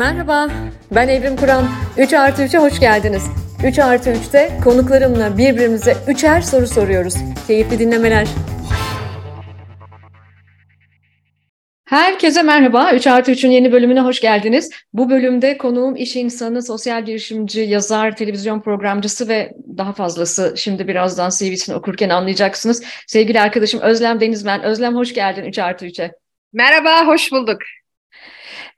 Merhaba, ben Evrim Kur'an. 3 artı 3'e hoş geldiniz. 3 artı 3'te konuklarımla birbirimize üçer soru soruyoruz. Keyifli dinlemeler. Herkese merhaba. 3 artı 3'ün yeni bölümüne hoş geldiniz. Bu bölümde konuğum iş insanı, sosyal girişimci, yazar, televizyon programcısı ve daha fazlası şimdi birazdan CV'sini okurken anlayacaksınız. Sevgili arkadaşım Özlem Denizmen. Özlem hoş geldin 3 artı 3'e. Merhaba, hoş bulduk.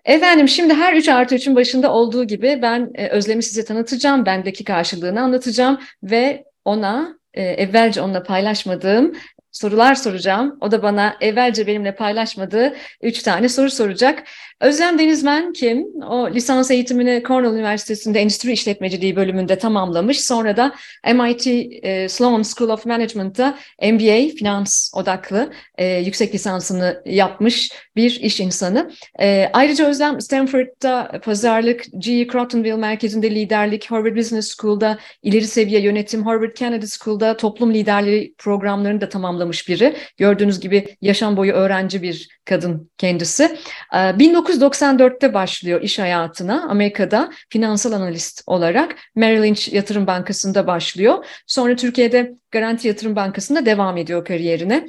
Efendim şimdi her 3 artı 3'ün başında olduğu gibi ben e, Özlem'i size tanıtacağım, bendeki karşılığını anlatacağım ve ona e, evvelce onunla paylaşmadığım sorular soracağım. O da bana evvelce benimle paylaşmadığı üç tane soru soracak. Özlem Denizmen kim? O lisans eğitimini Cornell Üniversitesi'nde Endüstri İşletmeciliği bölümünde tamamlamış. Sonra da MIT e, Sloan School of Management'ta MBA, finans odaklı e, yüksek lisansını yapmış bir iş insanı. E, ayrıca Özlem Stanford'da pazarlık, GE Crotonville merkezinde liderlik, Harvard Business School'da ileri seviye yönetim, Harvard Kennedy School'da toplum liderliği programlarını da tamamlamış biri. Gördüğünüz gibi yaşam boyu öğrenci bir kadın kendisi. 1994'te ee, başlıyor iş hayatına Amerika'da finansal analist olarak Merrill Lynch Yatırım Bankası'nda başlıyor. Sonra Türkiye'de Garanti Yatırım Bankası'nda devam ediyor kariyerine.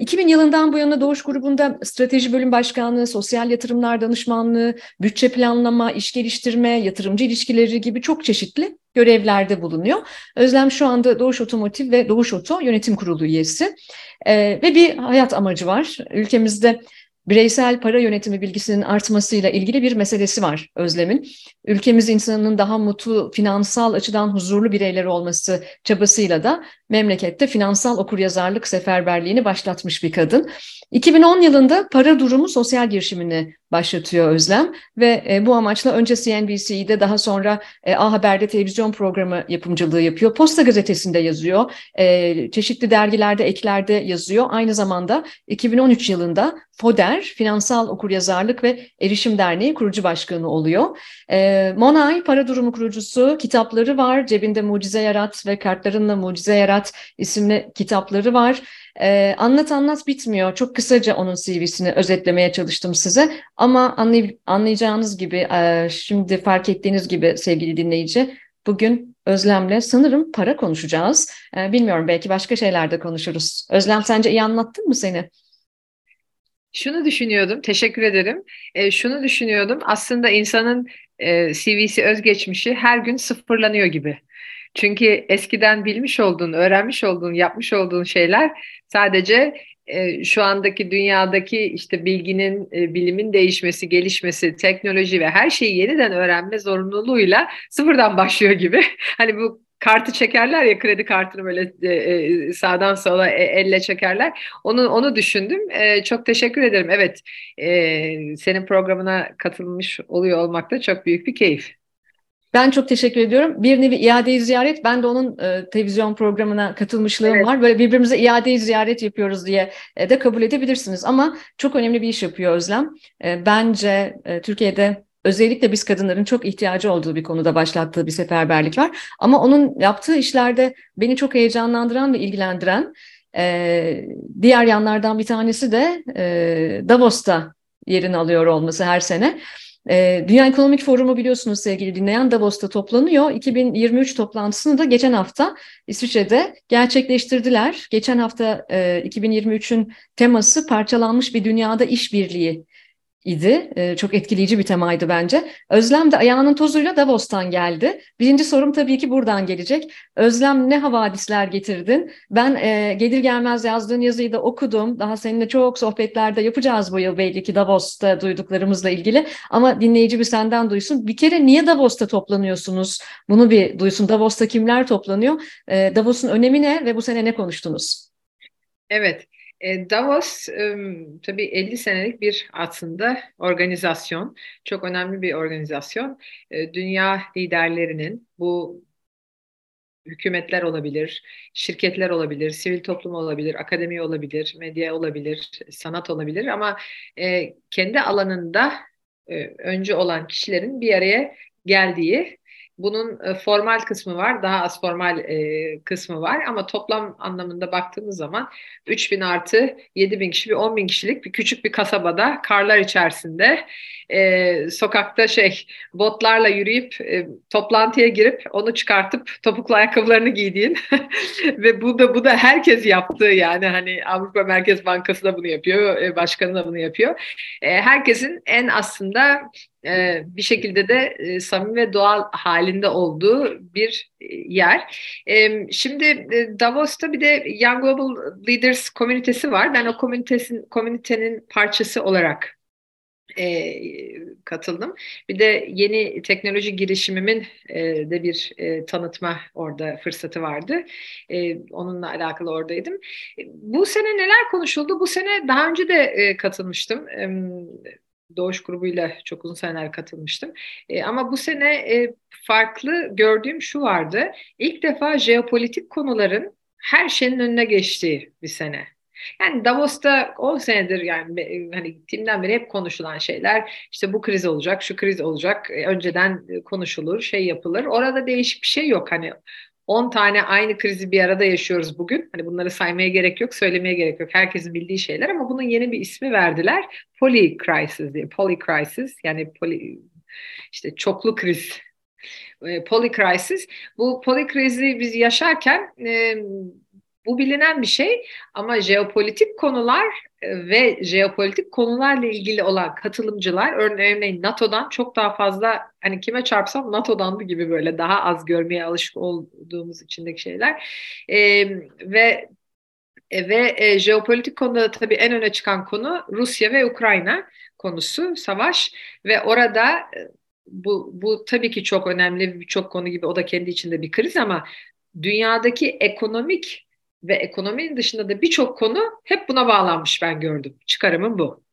2000 ee, yılından bu yana Doğuş Grubu'nda strateji bölüm başkanlığı, sosyal yatırımlar danışmanlığı, bütçe planlama, iş geliştirme, yatırımcı ilişkileri gibi çok çeşitli görevlerde bulunuyor. Özlem şu anda Doğuş Otomotiv ve Doğuş Oto Yönetim Kurulu üyesi ee, ve bir hayat amacı var. Ülkemizde bireysel para yönetimi bilgisinin artmasıyla ilgili bir meselesi var Özlem'in. Ülkemiz insanının daha mutlu, finansal açıdan huzurlu bireyler olması çabasıyla da memlekette finansal okuryazarlık seferberliğini başlatmış bir kadın. 2010 yılında para durumu sosyal girişimini başlatıyor Özlem ve e, bu amaçla önce CNBC'de daha sonra e, A Haber'de televizyon programı yapımcılığı yapıyor. Posta gazetesinde yazıyor, e, çeşitli dergilerde, eklerde yazıyor. Aynı zamanda 2013 yılında FODER, Finansal Okuryazarlık ve Erişim Derneği kurucu başkanı oluyor. E, Monay, para durumu kurucusu, kitapları var. Cebinde Mucize Yarat ve Kartlarınla Mucize Yarat isimli kitapları var. Ee, anlat anlat bitmiyor. Çok kısaca onun CV'sini özetlemeye çalıştım size. Ama anlay anlayacağınız gibi, e, şimdi fark ettiğiniz gibi sevgili dinleyici, bugün Özlem'le sanırım para konuşacağız. E, bilmiyorum belki başka şeyler de konuşuruz. Özlem sence iyi anlattın mı seni? Şunu düşünüyordum, teşekkür ederim. E, şunu düşünüyordum, aslında insanın e, CV'si özgeçmişi her gün sıfırlanıyor gibi. Çünkü eskiden bilmiş olduğun, öğrenmiş olduğun, yapmış olduğun şeyler sadece e, şu andaki dünyadaki işte bilginin, e, bilimin değişmesi, gelişmesi, teknoloji ve her şeyi yeniden öğrenme zorunluluğuyla sıfırdan başlıyor gibi. Hani bu kartı çekerler ya kredi kartını böyle e, e, sağdan sola e, elle çekerler. Onu onu düşündüm. E, çok teşekkür ederim. Evet, e, senin programına katılmış oluyor olmak da çok büyük bir keyif. Ben çok teşekkür ediyorum. Bir nevi iade ziyaret. Ben de onun e, televizyon programına katılmışlığım evet. var. Böyle birbirimize iade ziyaret yapıyoruz diye e, de kabul edebilirsiniz. Ama çok önemli bir iş yapıyor Özlem. E, bence e, Türkiye'de özellikle biz kadınların çok ihtiyacı olduğu bir konuda başlattığı bir seferberlik var. Ama onun yaptığı işlerde beni çok heyecanlandıran ve ilgilendiren e, diğer yanlardan bir tanesi de e, Davos'ta yerini alıyor olması her sene. E, Dünya Ekonomik Forumu biliyorsunuz sevgili dinleyen Davos'ta toplanıyor. 2023 toplantısını da geçen hafta İsviçre'de gerçekleştirdiler. Geçen hafta e, 2023'ün teması parçalanmış bir dünyada işbirliği idi. E, çok etkileyici bir temaydı bence. Özlem de ayağının tozuyla Davos'tan geldi. Birinci sorum tabii ki buradan gelecek. Özlem ne havadisler getirdin? Ben e, gelir gelmez yazdığın yazıyı da okudum. Daha seninle çok sohbetlerde yapacağız bu yıl belli ki Davos'ta duyduklarımızla ilgili. Ama dinleyici bir senden duysun. Bir kere niye Davos'ta toplanıyorsunuz? Bunu bir duysun. Davos'ta kimler toplanıyor? E, Davos'un önemi ne ve bu sene ne konuştunuz? Evet. E, Davos tabii 50 senelik bir aslında organizasyon, çok önemli bir organizasyon. E, dünya liderlerinin bu hükümetler olabilir, şirketler olabilir, sivil toplum olabilir, akademi olabilir, medya olabilir, sanat olabilir ama e, kendi alanında öncü olan kişilerin bir araya geldiği Bunun e, formal kısmı var, daha az formal e, kısmı var ama toplam anlamında baktığımız zaman 3000 artı 7000 kişi bir 10 bin kişilik bir küçük bir kasabada karlar içerisinde e, sokakta şey botlarla yürüyüp toplantıya girip onu çıkartıp topuklu ayakkabılarını giydiğin ve bu da bu da herkes yaptığı yani hani Avrupa Merkez Bankası da bunu yapıyor, başkanı da bunu yapıyor. Herkesin en aslında e, bir şekilde de e, samimi ve doğal halinde olduğu bir e, yer. E, şimdi e, Davos'ta bir de Young Global Leaders komünitesi var. Ben o komünitesin, komünitenin parçası olarak e, katıldım. Bir de yeni teknoloji girişimimin e, de bir e, tanıtma orada fırsatı vardı. E, onunla alakalı oradaydım. E, bu sene neler konuşuldu? Bu sene daha önce de e, katılmıştım. E, Doğuş grubuyla çok uzun seneler katılmıştım. E, ama bu sene e, farklı gördüğüm şu vardı. İlk defa jeopolitik konuların her şeyin önüne geçtiği bir sene. Yani Davos'ta 10 senedir yani e, hani gittiğimden beri hep konuşulan şeyler işte bu kriz olacak, şu kriz olacak. E, önceden konuşulur, şey yapılır. Orada değişik bir şey yok. Hani 10 tane aynı krizi bir arada yaşıyoruz bugün. Hani bunları saymaya gerek yok, söylemeye gerek yok. Herkesin bildiği şeyler ama bunun yeni bir ismi verdiler. Poly crisis diye. Poly crisis yani poly, işte çoklu kriz. E, poly crisis. Bu poly krizi biz yaşarken e, bu bilinen bir şey ama jeopolitik konular ve jeopolitik konularla ilgili olan katılımcılar örneğin NATO'dan çok daha fazla hani kime çarpsam NATO'dan gibi böyle daha az görmeye alışık olduğumuz içindeki şeyler. Ee, ve e, ve e, jeopolitik konuda tabii en öne çıkan konu Rusya ve Ukrayna konusu savaş. Ve orada e, bu, bu tabii ki çok önemli birçok konu gibi o da kendi içinde bir kriz ama dünyadaki ekonomik ve ekonominin dışında da birçok konu hep buna bağlanmış ben gördüm. Çıkarımım bu.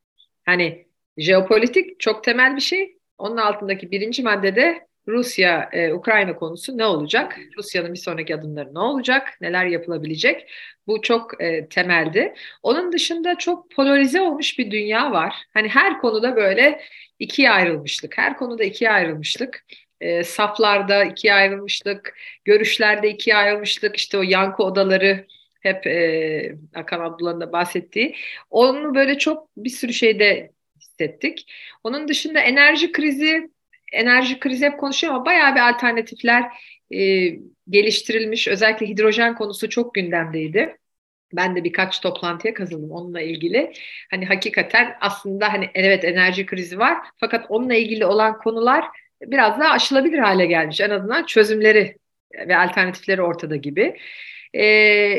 Hani jeopolitik çok temel bir şey. Onun altındaki birinci maddede Rusya, e, Ukrayna konusu ne olacak? Rusya'nın bir sonraki adımları ne olacak? Neler yapılabilecek? Bu çok e, temeldi. Onun dışında çok polarize olmuş bir dünya var. Hani her konuda böyle ikiye ayrılmışlık. Her konuda ikiye ayrılmışlık e, saflarda ikiye ayrılmışlık, görüşlerde ikiye ayrılmışlık, işte o yankı odaları hep e, Hakan Abdullah'ın da bahsettiği. Onu böyle çok bir sürü şeyde hissettik. Onun dışında enerji krizi, enerji krizi hep konuşuyor ama bayağı bir alternatifler e, geliştirilmiş. Özellikle hidrojen konusu çok gündemdeydi. Ben de birkaç toplantıya katıldım onunla ilgili. Hani hakikaten aslında hani evet enerji krizi var fakat onunla ilgili olan konular biraz daha aşılabilir hale gelmiş. En azından çözümleri ve alternatifleri ortada gibi. Ee,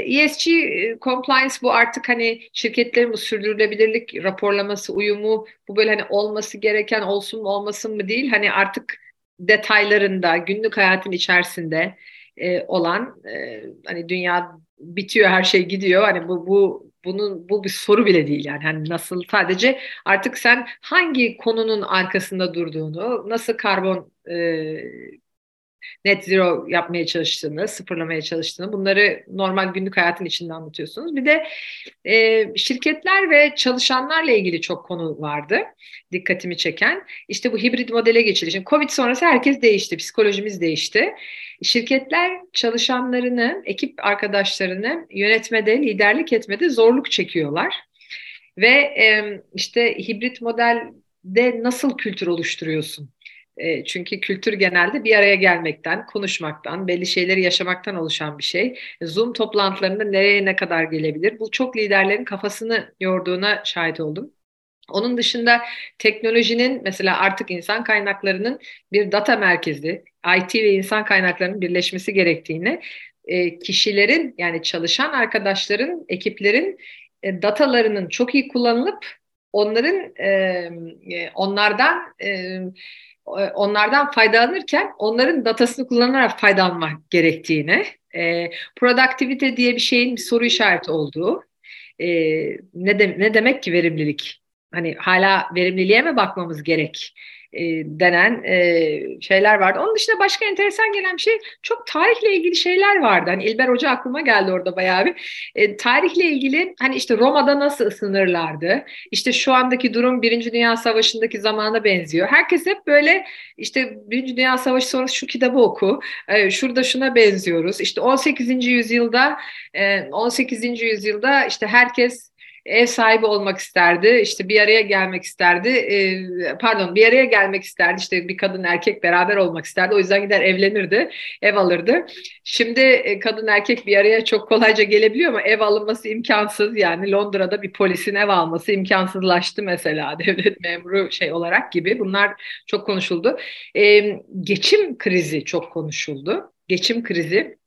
ESG e, compliance bu artık hani şirketlerin bu sürdürülebilirlik raporlaması, uyumu bu böyle hani olması gereken olsun mu olmasın mı değil. Hani artık detaylarında, günlük hayatın içerisinde e, olan e, hani dünya bitiyor, her şey gidiyor. Hani bu bu bunun bu bir soru bile değil yani. Hani nasıl sadece artık sen hangi konunun arkasında durduğunu, nasıl karbon e, net zero yapmaya çalıştığını, sıfırlamaya çalıştığını bunları normal günlük hayatın içinde anlatıyorsunuz. Bir de e, şirketler ve çalışanlarla ilgili çok konu vardı dikkatimi çeken. İşte bu hibrit modele geçildi. Şimdi Covid sonrası herkes değişti, psikolojimiz değişti. Şirketler çalışanlarını, ekip arkadaşlarını yönetmede, liderlik etmede zorluk çekiyorlar. Ve e, işte hibrit modelde nasıl kültür oluşturuyorsun? E, çünkü kültür genelde bir araya gelmekten, konuşmaktan, belli şeyleri yaşamaktan oluşan bir şey. Zoom toplantılarında nereye ne kadar gelebilir? Bu çok liderlerin kafasını yorduğuna şahit oldum. Onun dışında teknolojinin mesela artık insan kaynaklarının bir data merkezi, IT ve insan kaynaklarının birleşmesi gerektiğini, e, kişilerin yani çalışan arkadaşların, ekiplerin e, datalarının çok iyi kullanılıp onların onlardan e, onlardan faydalanırken onların datasını kullanarak faydalanmak gerektiğini, e, productivity diye bir şeyin bir soru işareti olduğu, e, ne, de, ne demek ki verimlilik? hani hala verimliliğe mi bakmamız gerek? E, denen e, şeyler vardı. Onun dışında başka enteresan gelen bir şey çok tarihle ilgili şeyler vardı. Hani İlber Hoca aklıma geldi orada bayağı bir. E, tarihle ilgili hani işte Roma'da nasıl ısınırlardı? İşte şu andaki durum Birinci Dünya Savaşı'ndaki zamana benziyor. Herkes hep böyle işte Birinci Dünya Savaşı sonrası şu kitabı oku. E, şurada şuna benziyoruz. İşte 18. yüzyılda e, 18. yüzyılda işte herkes ev sahibi olmak isterdi. İşte bir araya gelmek isterdi. E, pardon bir araya gelmek isterdi. İşte bir kadın erkek beraber olmak isterdi. O yüzden gider evlenirdi. Ev alırdı. Şimdi e, kadın erkek bir araya çok kolayca gelebiliyor ama ev alınması imkansız. Yani Londra'da bir polisin ev alması imkansızlaştı mesela devlet memuru şey olarak gibi. Bunlar çok konuşuldu. Geçim krizi çok konuşuldu. Geçim krizi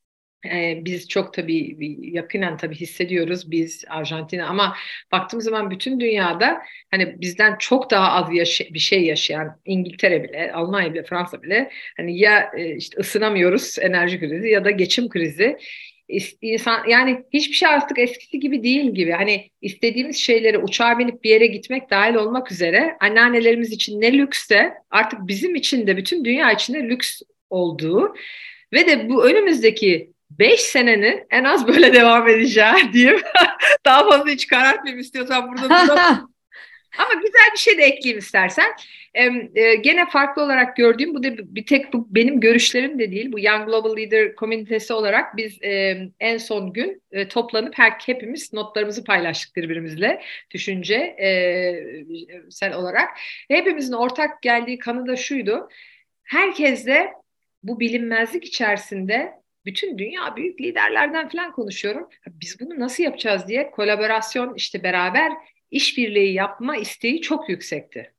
ee, biz çok tabii yakinen tabii hissediyoruz biz Arjantin'e ama baktığımız zaman bütün dünyada hani bizden çok daha az yaşa- bir şey yaşayan İngiltere bile, Almanya bile, Fransa bile hani ya e, işte ısınamıyoruz enerji krizi ya da geçim krizi. İnsan yani hiçbir şey artık eskisi gibi değil gibi. Hani istediğimiz şeyleri uçağa binip bir yere gitmek dahil olmak üzere anneannelerimiz için ne lüksse artık bizim için de bütün dünya için de lüks olduğu ve de bu önümüzdeki 5 senenin en az böyle devam edeceği diyeyim. Daha fazla hiç karartmayayım istiyorsan burada duralım. Ama güzel bir şey de ekleyeyim istersen. Ee, gene farklı olarak gördüğüm bu da bir tek bu benim görüşlerim de değil. Bu Young Global Leader komünitesi olarak biz e, en son gün e, toplanıp her hepimiz notlarımızı paylaştık birbirimizle düşünce e, sel olarak. Hepimizin ortak geldiği kanı da şuydu. Herkes de bu bilinmezlik içerisinde bütün dünya büyük liderlerden falan konuşuyorum. Biz bunu nasıl yapacağız diye kolaborasyon işte beraber işbirliği yapma isteği çok yüksekti.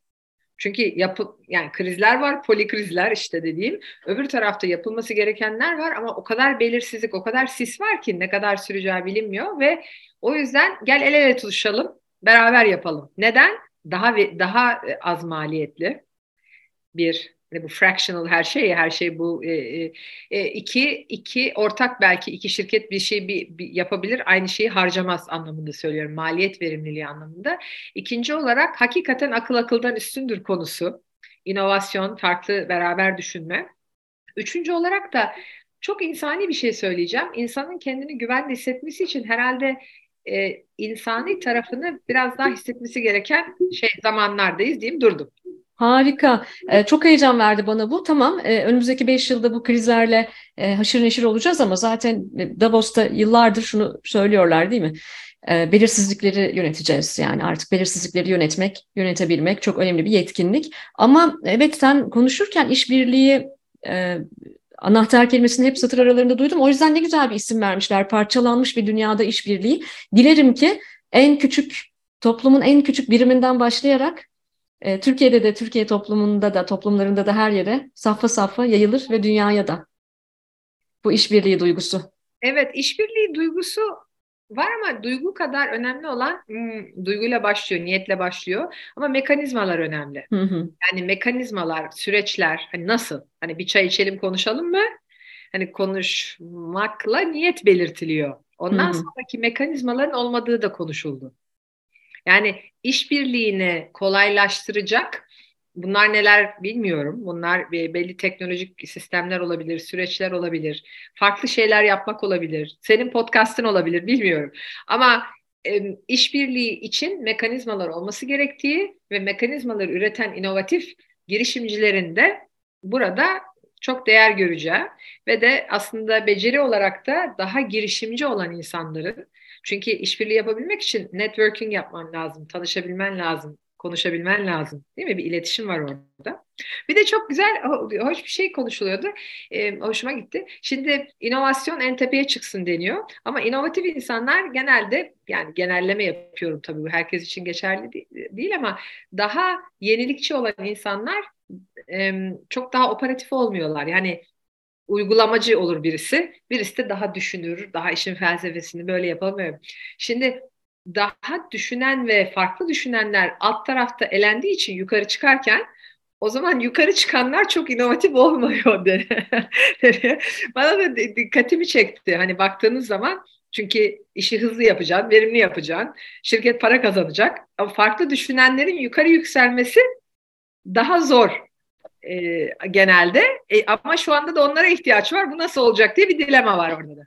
Çünkü yapı, yani krizler var, polikrizler işte dediğim. Öbür tarafta yapılması gerekenler var ama o kadar belirsizlik, o kadar sis var ki ne kadar süreceği bilinmiyor ve o yüzden gel el ele tutuşalım, beraber yapalım. Neden? Daha daha e, az maliyetli bir Hani bu fractional her şey her şey bu e, e, e, iki iki ortak belki iki şirket bir şey bir, bir yapabilir aynı şeyi harcamaz anlamında söylüyorum maliyet verimliliği anlamında. İkinci olarak hakikaten akıl akıldan üstündür konusu. inovasyon, farklı beraber düşünme. Üçüncü olarak da çok insani bir şey söyleyeceğim. İnsanın kendini güvende hissetmesi için herhalde e, insani tarafını biraz daha hissetmesi gereken şey zamanlardayız diyeyim durdum. Harika. Ee, çok heyecan verdi bana bu. Tamam, ee, önümüzdeki beş yılda bu krizlerle e, haşır neşir olacağız ama zaten Davos'ta yıllardır şunu söylüyorlar değil mi? Ee, belirsizlikleri yöneteceğiz. Yani artık belirsizlikleri yönetmek, yönetebilmek çok önemli bir yetkinlik. Ama evet sen konuşurken işbirliği e, anahtar kelimesini hep satır aralarında duydum. O yüzden ne güzel bir isim vermişler. Parçalanmış bir dünyada işbirliği. Dilerim ki en küçük toplumun en küçük biriminden başlayarak e, Türkiye'de de, Türkiye toplumunda da, toplumlarında da her yere safha safha yayılır ve dünyaya da bu işbirliği duygusu. Evet, işbirliği duygusu var ama duygu kadar önemli olan hmm, duyguyla başlıyor, niyetle başlıyor ama mekanizmalar önemli. Hı hı. Yani mekanizmalar, süreçler hani nasıl? Hani bir çay içelim konuşalım mı? Hani konuşmakla niyet belirtiliyor. Ondan hı hı. sonraki mekanizmaların olmadığı da konuşuldu. Yani işbirliğini kolaylaştıracak bunlar neler bilmiyorum. Bunlar belli teknolojik sistemler olabilir, süreçler olabilir, farklı şeyler yapmak olabilir. Senin podcast'ın olabilir bilmiyorum. Ama e, işbirliği için mekanizmalar olması gerektiği ve mekanizmaları üreten inovatif girişimcilerin de burada çok değer göreceği ve de aslında beceri olarak da daha girişimci olan insanların çünkü işbirliği yapabilmek için networking yapman lazım, tanışabilmen lazım, konuşabilmen lazım. Değil mi? Bir iletişim var orada. Bir de çok güzel, hoş bir şey konuşuluyordu. Ee, hoşuma gitti. Şimdi inovasyon en tepeye çıksın deniyor. Ama inovatif insanlar genelde, yani genelleme yapıyorum tabii bu herkes için geçerli değil ama daha yenilikçi olan insanlar çok daha operatif olmuyorlar. Yani uygulamacı olur birisi. Birisi de daha düşünür, daha işin felsefesini böyle yapamıyor. Şimdi daha düşünen ve farklı düşünenler alt tarafta elendiği için yukarı çıkarken o zaman yukarı çıkanlar çok inovatif olmuyor. Bana da dikkatimi çekti. Hani baktığınız zaman Çünkü işi hızlı yapacaksın, verimli yapacaksın. Şirket para kazanacak. Ama farklı düşünenlerin yukarı yükselmesi daha zor e, genelde. E, ama şu anda da onlara ihtiyaç var. Bu nasıl olacak diye bir dilema var orada da.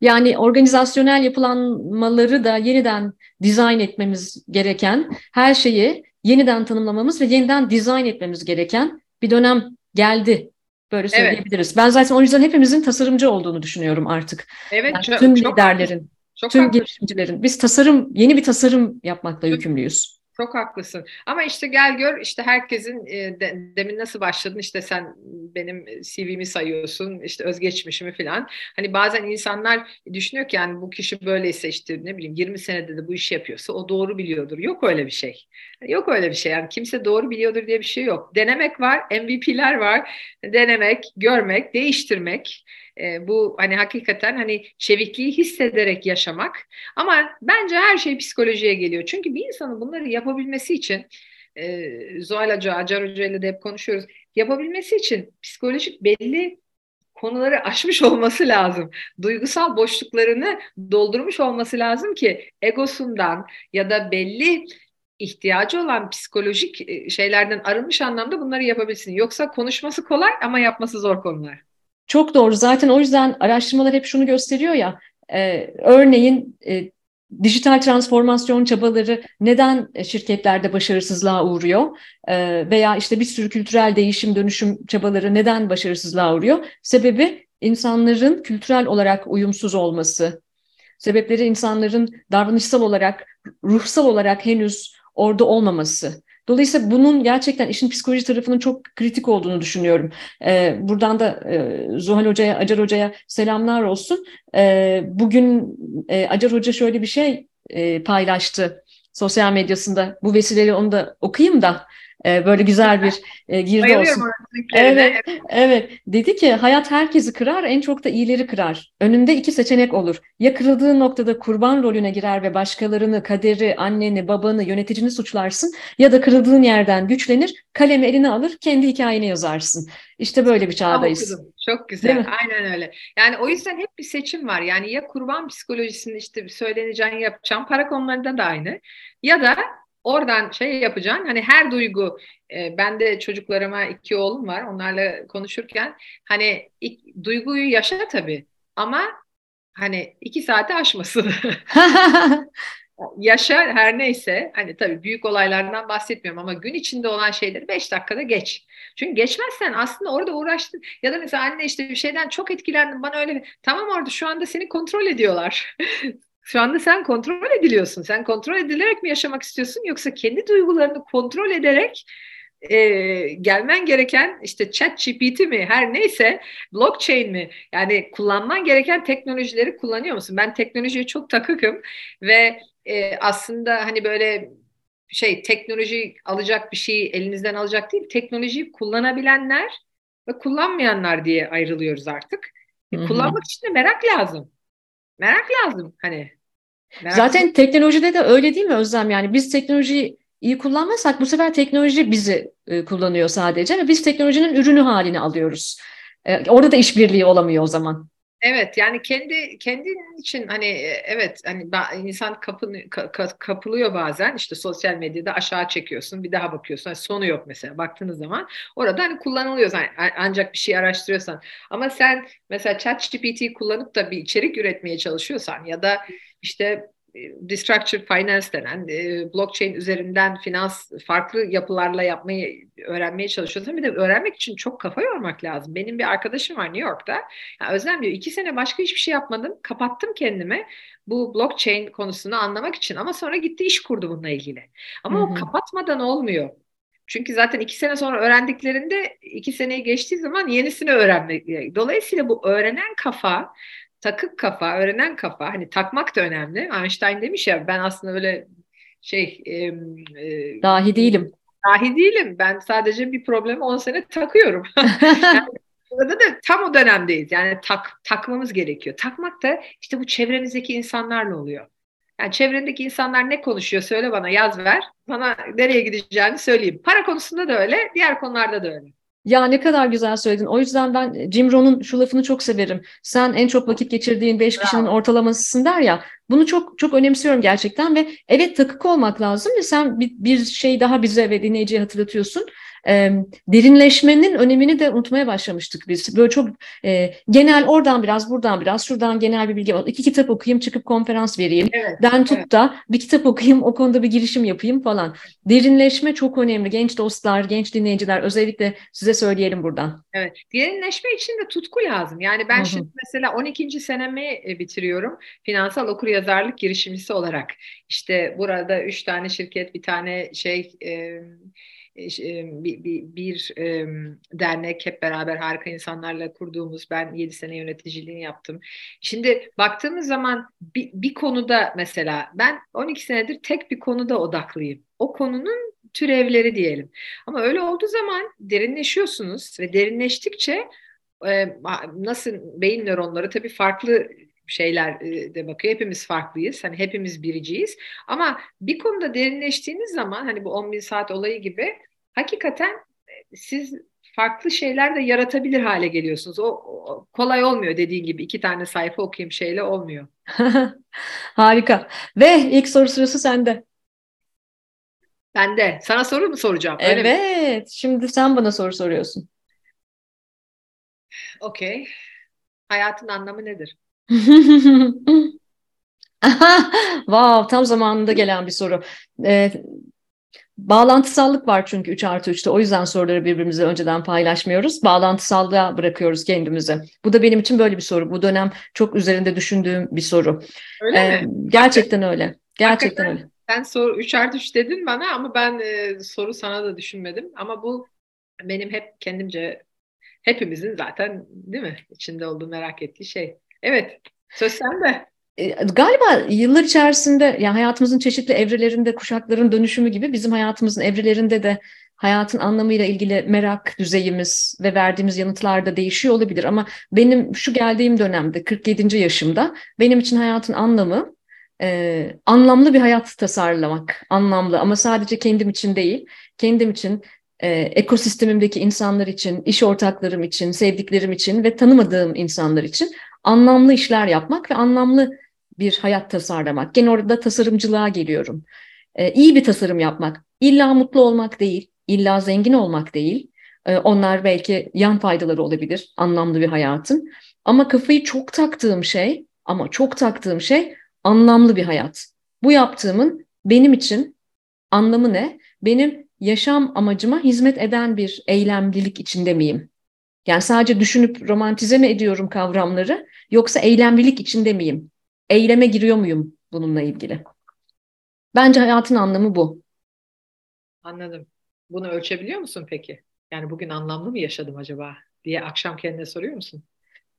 Yani organizasyonel yapılanmaları da yeniden dizayn etmemiz gereken, her şeyi yeniden tanımlamamız ve yeniden dizayn etmemiz gereken bir dönem geldi. Böyle söyleyebiliriz. Evet. Ben zaten o yüzden hepimizin tasarımcı olduğunu düşünüyorum artık. Evet. Yani çok, tüm çok liderlerin, çok tüm girişimcilerin. Biz tasarım, yeni bir tasarım yapmakla yükümlüyüz. Çok haklısın. Ama işte gel gör işte herkesin e, de, demin nasıl başladın işte sen benim CV'mi sayıyorsun işte özgeçmişimi falan. Hani bazen insanlar düşünüyor ki yani bu kişi böyleyse işte ne bileyim 20 senede de bu işi yapıyorsa o doğru biliyordur. Yok öyle bir şey. Yok öyle bir şey. Yani kimse doğru biliyordur diye bir şey yok. Denemek var, MVP'ler var. Denemek, görmek, değiştirmek. E, bu hani hakikaten hani çevikliği hissederek yaşamak. Ama bence her şey psikolojiye geliyor. Çünkü bir insanın bunları yapabilmesi için e, Zuhal Hoca, Acar Hoca ile de hep konuşuyoruz. Yapabilmesi için psikolojik belli konuları aşmış olması lazım. Duygusal boşluklarını doldurmuş olması lazım ki egosundan ya da belli ihtiyacı olan psikolojik e, şeylerden arınmış anlamda bunları yapabilsin. Yoksa konuşması kolay ama yapması zor konular. Çok doğru. Zaten o yüzden araştırmalar hep şunu gösteriyor ya. E, örneğin e, dijital transformasyon çabaları neden şirketlerde başarısızlığa uğruyor? E, veya işte bir sürü kültürel değişim, dönüşüm çabaları neden başarısızlığa uğruyor? Sebebi insanların kültürel olarak uyumsuz olması. Sebepleri insanların davranışsal olarak, ruhsal olarak henüz orada olmaması. Dolayısıyla bunun gerçekten işin psikoloji tarafının çok kritik olduğunu düşünüyorum. Ee, buradan da e, Zuhal Hoca'ya, Acar Hoca'ya selamlar olsun. Ee, bugün e, Acar Hoca şöyle bir şey e, paylaştı sosyal medyasında. Bu vesileyle onu da okuyayım da e, böyle güzel bir e, girdi olsun. Evet, evet. Dedi ki hayat herkesi kırar, en çok da iyileri kırar. Önünde iki seçenek olur. Ya kırıldığı noktada kurban rolüne girer ve başkalarını, kaderi, anneni, babanı, yöneticini suçlarsın ya da kırıldığın yerden güçlenir, kalemi eline alır, kendi hikayeni yazarsın. İşte böyle bir çağdayız. Çok güzel. Aynen öyle. Yani o yüzden hep bir seçim var. Yani ya kurban psikolojisini işte söyleneceğini yapacağım. Para konularında da aynı. Ya da oradan şey yapacaksın. Hani her duygu e, ben de çocuklarıma iki oğlum var. Onlarla konuşurken hani ilk, duyguyu yaşa tabii ama hani iki saate aşmasın. yaşa her neyse hani tabii büyük olaylardan bahsetmiyorum ama gün içinde olan şeyleri beş dakikada geç. Çünkü geçmezsen aslında orada uğraştın ya da mesela anne işte bir şeyden çok etkilendim bana öyle tamam orada şu anda seni kontrol ediyorlar. Şu anda sen kontrol ediliyorsun. Sen kontrol edilerek mi yaşamak istiyorsun yoksa kendi duygularını kontrol ederek e, gelmen gereken işte chat GPT mi her neyse blockchain mi yani kullanman gereken teknolojileri kullanıyor musun? Ben teknolojiye çok takıkım ve e, aslında hani böyle şey teknoloji alacak bir şeyi elinizden alacak değil teknolojiyi kullanabilenler ve kullanmayanlar diye ayrılıyoruz artık. E, kullanmak için de merak lazım. Merak lazım hani Merak Zaten teknolojide de öyle değil mi Özlem? Yani biz teknolojiyi iyi kullanmazsak bu sefer teknoloji bizi e, kullanıyor sadece ve biz teknolojinin ürünü halini alıyoruz. E, orada da işbirliği olamıyor o zaman. Evet yani kendi kendin için hani e, evet hani insan kapını, ka, kapılıyor bazen işte sosyal medyada aşağı çekiyorsun bir daha bakıyorsun hani sonu yok mesela baktığınız zaman orada hani kullanılıyor yani ancak bir şey araştırıyorsan ama sen mesela ChatGPT kullanıp da bir içerik üretmeye çalışıyorsan ya da işte e, Destructured Finance denen e, blockchain üzerinden finans farklı yapılarla yapmayı öğrenmeye çalışıyorsun. Bir de öğrenmek için çok kafa yormak lazım. Benim bir arkadaşım var New York'ta. Ya Özlem diyor iki sene başka hiçbir şey yapmadım. Kapattım kendimi bu blockchain konusunu anlamak için ama sonra gitti iş kurdu bununla ilgili. Ama Hı-hı. o kapatmadan olmuyor. Çünkü zaten iki sene sonra öğrendiklerinde iki seneyi geçtiği zaman yenisini öğrenmek. Dolayısıyla bu öğrenen kafa takık kafa, öğrenen kafa, hani takmak da önemli. Einstein demiş ya ben aslında böyle şey e, e, dahi değilim. Dahi değilim. Ben sadece bir problemi 10 sene takıyorum. yani, burada da tam o dönemdeyiz. Yani tak, takmamız gerekiyor. Takmak da işte bu çevremizdeki insanlarla oluyor. Yani çevrendeki insanlar ne konuşuyor söyle bana yaz ver. Bana nereye gideceğini söyleyeyim. Para konusunda da öyle, diğer konularda da öyle. Ya ne kadar güzel söyledin. O yüzden ben Jim Rohn'un şu lafını çok severim. Sen en çok vakit geçirdiğin beş kişinin ortalamasısın der ya. Bunu çok çok önemsiyorum gerçekten ve evet takık olmak lazım ve sen bir, bir şey daha bize ve dinleyiciye hatırlatıyorsun e, derinleşmenin önemini de unutmaya başlamıştık biz. Böyle çok e, genel oradan biraz buradan biraz şuradan genel bir bilgi al. İki kitap okuyayım çıkıp konferans vereyim. Evet, Den tut evet. da bir kitap okuyayım o konuda bir girişim yapayım falan. Derinleşme çok önemli. Genç dostlar, genç dinleyiciler özellikle size söyleyelim buradan. Evet. Derinleşme için de tutku lazım. Yani ben Hı-hı. şimdi mesela 12. senemi e, bitiriyorum. Finansal okuryazarlık girişimcisi olarak. İşte burada üç tane şirket, bir tane şey e, bir, bir, bir dernek hep beraber harika insanlarla kurduğumuz ben 7 sene yöneticiliğini yaptım. Şimdi baktığımız zaman bir, bir konuda mesela ben 12 senedir tek bir konuda odaklıyım. O konunun türevleri diyelim. Ama öyle olduğu zaman derinleşiyorsunuz ve derinleştikçe nasıl beyin nöronları tabii farklı şeyler de bakıyor. Hepimiz farklıyız. Hani hepimiz biriciyiz. Ama bir konuda derinleştiğiniz zaman hani bu 10 bin saat olayı gibi hakikaten e, siz farklı şeyler de yaratabilir hale geliyorsunuz. O, o kolay olmuyor dediğin gibi iki tane sayfa okuyayım şeyle olmuyor. Harika. Ve ilk soru sırası sende. Ben de. Sana soru mu soracağım? Öyle evet. Mi? Şimdi sen bana soru soruyorsun. Okey. Hayatın anlamı nedir? wow, tam zamanında gelen bir soru. Ee, Bağlantısallık var çünkü 3 artı 3'te. O yüzden soruları birbirimize önceden paylaşmıyoruz. Bağlantısallığa bırakıyoruz kendimizi. Bu da benim için böyle bir soru. Bu dönem çok üzerinde düşündüğüm bir soru. Öyle ee, mi? Gerçekten öyle. Gerçekten Hakikaten öyle. Sen soru 3 artı 3 dedin bana ama ben e, soru sana da düşünmedim. Ama bu benim hep kendimce hepimizin zaten değil mi içinde olduğu merak ettiği şey. Evet söz sende. E, galiba yıllar içerisinde yani hayatımızın çeşitli evrelerinde kuşakların dönüşümü gibi bizim hayatımızın evrelerinde de hayatın anlamıyla ilgili merak düzeyimiz ve verdiğimiz yanıtlar da değişiyor olabilir ama benim şu geldiğim dönemde 47. yaşımda benim için hayatın anlamı e, anlamlı bir hayat tasarlamak anlamlı ama sadece kendim için değil kendim için e, ekosistemimdeki insanlar için, iş ortaklarım için, sevdiklerim için ve tanımadığım insanlar için anlamlı işler yapmak ve anlamlı bir hayat tasarlamak. Gene orada tasarımcılığa geliyorum. Ee, iyi bir tasarım yapmak. İlla mutlu olmak değil, illa zengin olmak değil. Ee, onlar belki yan faydaları olabilir anlamlı bir hayatın. Ama kafayı çok taktığım şey, ama çok taktığım şey anlamlı bir hayat. Bu yaptığımın benim için anlamı ne? Benim yaşam amacıma hizmet eden bir eylemlilik içinde miyim? Yani sadece düşünüp romantize mi ediyorum kavramları yoksa eylemlilik içinde miyim? eyleme giriyor muyum bununla ilgili? Bence hayatın anlamı bu. Anladım. Bunu ölçebiliyor musun peki? Yani bugün anlamlı mı yaşadım acaba diye akşam kendine soruyor musun?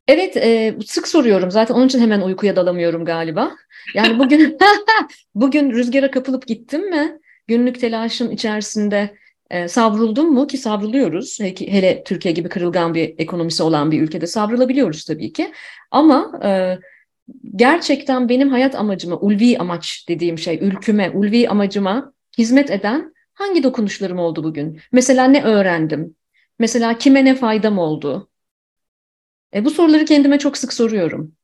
Evet, e, sık soruyorum. Zaten onun için hemen uykuya dalamıyorum galiba. Yani bugün bugün rüzgara kapılıp gittim mi? Günlük telaşın içerisinde e, savruldum mu ki savruluyoruz. Hele, hele Türkiye gibi kırılgan bir ekonomisi olan bir ülkede savrulabiliyoruz tabii ki. Ama e, gerçekten benim hayat amacıma, ulvi amaç dediğim şey, ülküme, ulvi amacıma hizmet eden hangi dokunuşlarım oldu bugün? Mesela ne öğrendim? Mesela kime ne faydam oldu? E, bu soruları kendime çok sık soruyorum.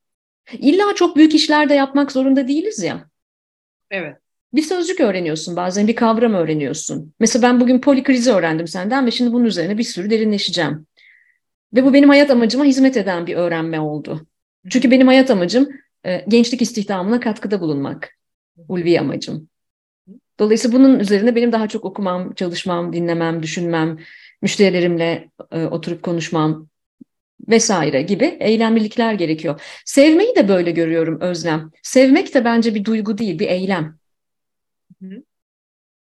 İlla çok büyük işler de yapmak zorunda değiliz ya. Evet. Bir sözcük öğreniyorsun bazen, bir kavram öğreniyorsun. Mesela ben bugün polikrizi öğrendim senden ve şimdi bunun üzerine bir sürü derinleşeceğim. Ve bu benim hayat amacıma hizmet eden bir öğrenme oldu. Çünkü benim hayat amacım e, gençlik istihdamına katkıda bulunmak. Ulvi amacım. Dolayısıyla bunun üzerine benim daha çok okumam, çalışmam, dinlemem, düşünmem, müşterilerimle e, oturup konuşmam vesaire gibi eylemlilikler gerekiyor. Sevmeyi de böyle görüyorum Özlem. Sevmek de bence bir duygu değil, bir eylem.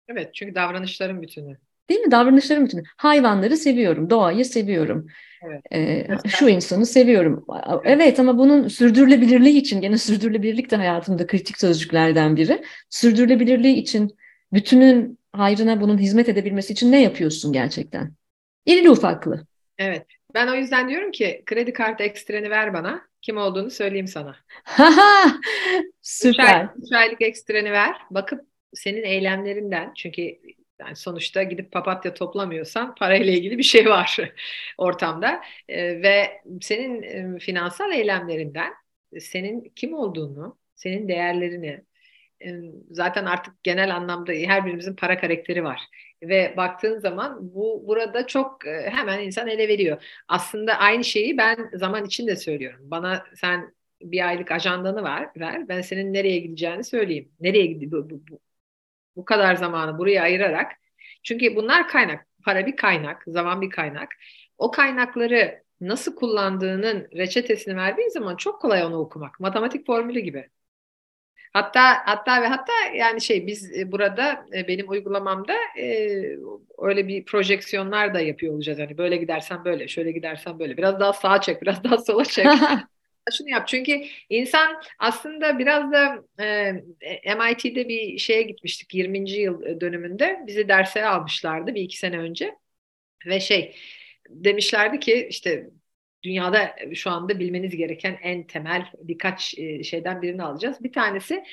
Evet, çünkü davranışların bütünü. Değil mi? Davranışların bütünü. Hayvanları seviyorum, doğayı seviyorum. Evet. Ee, şu insanı seviyorum. Evet ama bunun sürdürülebilirliği için, gene sürdürülebilirlik de hayatımda kritik sözcüklerden biri. Sürdürülebilirliği için bütünün hayrına bunun hizmet edebilmesi için ne yapıyorsun gerçekten? İrili ufaklı. Evet. Ben o yüzden diyorum ki kredi kartı ekstreni ver bana. Kim olduğunu söyleyeyim sana. Süper. 3 ay, aylık ekstreni ver. Bakıp senin eylemlerinden çünkü Yani sonuçta gidip papatya toplamıyorsan parayla ilgili bir şey var ortamda. E, ve senin e, finansal eylemlerinden senin kim olduğunu, senin değerlerini, e, zaten artık genel anlamda her birimizin para karakteri var. Ve baktığın zaman bu burada çok e, hemen insan ele veriyor. Aslında aynı şeyi ben zaman içinde söylüyorum. Bana sen bir aylık ajandanı ver, ver. Ben senin nereye gideceğini söyleyeyim. Nereye gidiyor bu, bu, bu kadar zamanı buraya ayırarak. Çünkü bunlar kaynak. Para bir kaynak, zaman bir kaynak. O kaynakları nasıl kullandığının reçetesini verdiğin zaman çok kolay onu okumak. Matematik formülü gibi. Hatta hatta ve hatta yani şey biz e, burada e, benim uygulamamda e, öyle bir projeksiyonlar da yapıyor olacağız. Hani böyle gidersen böyle, şöyle gidersen böyle. Biraz daha sağa çek, biraz daha sola çek. Şunu yap çünkü insan aslında biraz da e, MIT'de bir şeye gitmiştik 20. yıl dönümünde bizi derse almışlardı bir iki sene önce ve şey demişlerdi ki işte dünyada şu anda bilmeniz gereken en temel birkaç e, şeyden birini alacağız. Bir tanesi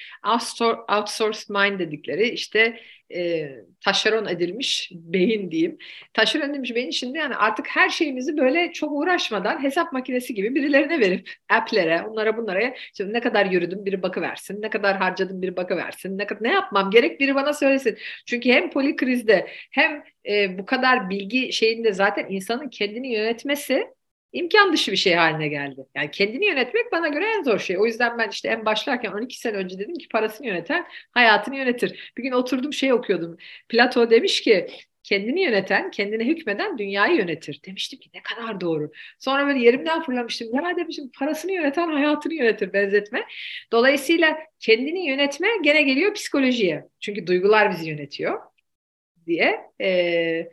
outsourced mind dedikleri işte e, taşeron edilmiş beyin diyeyim. Taşeron edilmiş beyin şimdi yani artık her şeyimizi böyle çok uğraşmadan hesap makinesi gibi birilerine verip app'lere, onlara bunlara işte ne kadar yürüdüm biri bakıversin, ne kadar harcadım biri bakıversin, ne, ne yapmam gerek biri bana söylesin. Çünkü hem polikrizde hem e, bu kadar bilgi şeyinde zaten insanın kendini yönetmesi imkan dışı bir şey haline geldi. Yani kendini yönetmek bana göre en zor şey. O yüzden ben işte en başlarken 12 sene önce dedim ki parasını yöneten hayatını yönetir. Bir gün oturdum şey okuyordum. Plato demiş ki kendini yöneten, kendine hükmeden dünyayı yönetir. Demiştim ki ne kadar doğru. Sonra böyle yerimden fırlamıştım. Ya demişim parasını yöneten hayatını yönetir benzetme. Dolayısıyla kendini yönetme gene geliyor psikolojiye. Çünkü duygular bizi yönetiyor diye. Ee,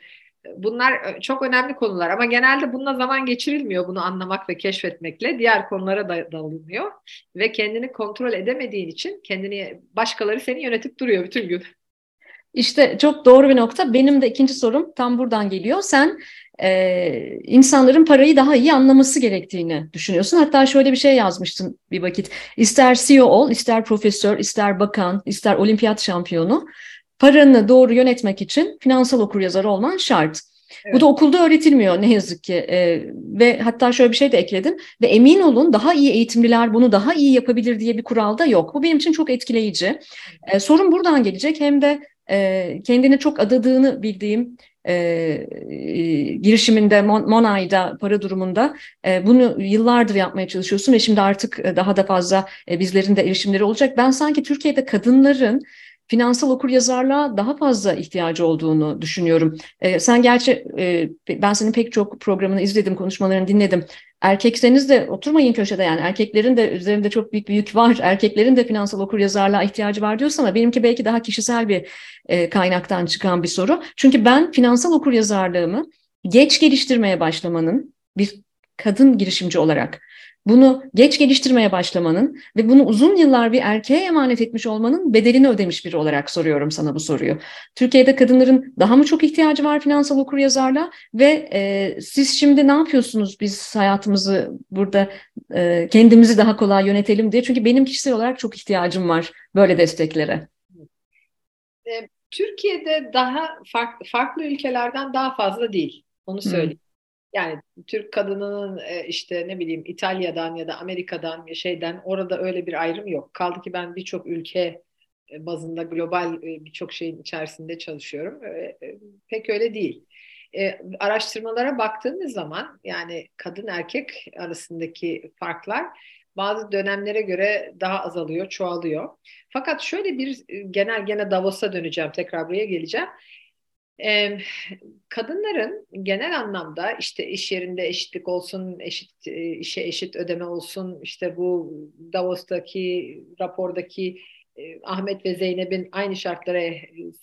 Bunlar e, çok önemli konular ama genelde bununla zaman geçirilmiyor bunu anlamak ve keşfetmekle. Diğer konulara da dalınıyor ve kendini kontrol edemediğin için kendini başkaları seni yönetip duruyor bütün gün. İşte çok doğru bir nokta. Benim de ikinci sorum tam buradan geliyor. Sen e, insanların parayı daha iyi anlaması gerektiğini düşünüyorsun. Hatta şöyle bir şey yazmıştın bir vakit. İster CEO ol, ister profesör, ister bakan, ister olimpiyat şampiyonu paranı doğru yönetmek için finansal okuryazarı olman şart. Evet. Bu da okulda öğretilmiyor ne yazık ki ee, ve hatta şöyle bir şey de ekledim ve emin olun daha iyi eğitimliler bunu daha iyi yapabilir diye bir kural da yok. Bu benim için çok etkileyici. Ee, sorun buradan gelecek hem de e, kendini çok adadığını bildiğim e, e, girişiminde Mon Monay'da para durumunda e, bunu yıllardır yapmaya çalışıyorsun ve şimdi artık daha da fazla e, bizlerin de erişimleri olacak. Ben sanki Türkiye'de kadınların finansal okuryazarlığa daha fazla ihtiyacı olduğunu düşünüyorum. E, sen gerçi e, ben senin pek çok programını izledim, konuşmalarını dinledim. Erkekseniz de oturmayın köşede yani erkeklerin de üzerinde çok büyük bir yük var. Erkeklerin de finansal okuryazarlığa ihtiyacı var diyorsun ama benimki belki daha kişisel bir e, kaynaktan çıkan bir soru. Çünkü ben finansal okuryazarlığımı geç geliştirmeye başlamanın bir kadın girişimci olarak bunu geç geliştirmeye başlamanın ve bunu uzun yıllar bir erkeğe emanet etmiş olmanın bedelini ödemiş biri olarak soruyorum sana bu soruyu. Türkiye'de kadınların daha mı çok ihtiyacı var finansal okuryazarlığa ve e, siz şimdi ne yapıyorsunuz biz hayatımızı burada e, kendimizi daha kolay yönetelim diye? Çünkü benim kişisel olarak çok ihtiyacım var böyle desteklere. E, Türkiye'de daha farklı, farklı ülkelerden daha fazla değil. Onu söyleyeyim. Yani Türk kadınının e, işte ne bileyim İtalya'dan ya da Amerika'dan ya şeyden orada öyle bir ayrım yok. Kaldı ki ben birçok ülke e, bazında global e, birçok şeyin içerisinde çalışıyorum. Pek öyle değil. Araştırmalara baktığımız zaman yani kadın erkek arasındaki farklar bazı dönemlere göre daha azalıyor, çoğalıyor. Fakat şöyle bir genel gene Davos'a döneceğim, tekrar buraya geleceğim. Ee, kadınların genel anlamda işte iş yerinde eşitlik olsun, eşit e, işe eşit ödeme olsun, işte bu Davos'taki rapordaki e, Ahmet ve Zeynep'in aynı şartlara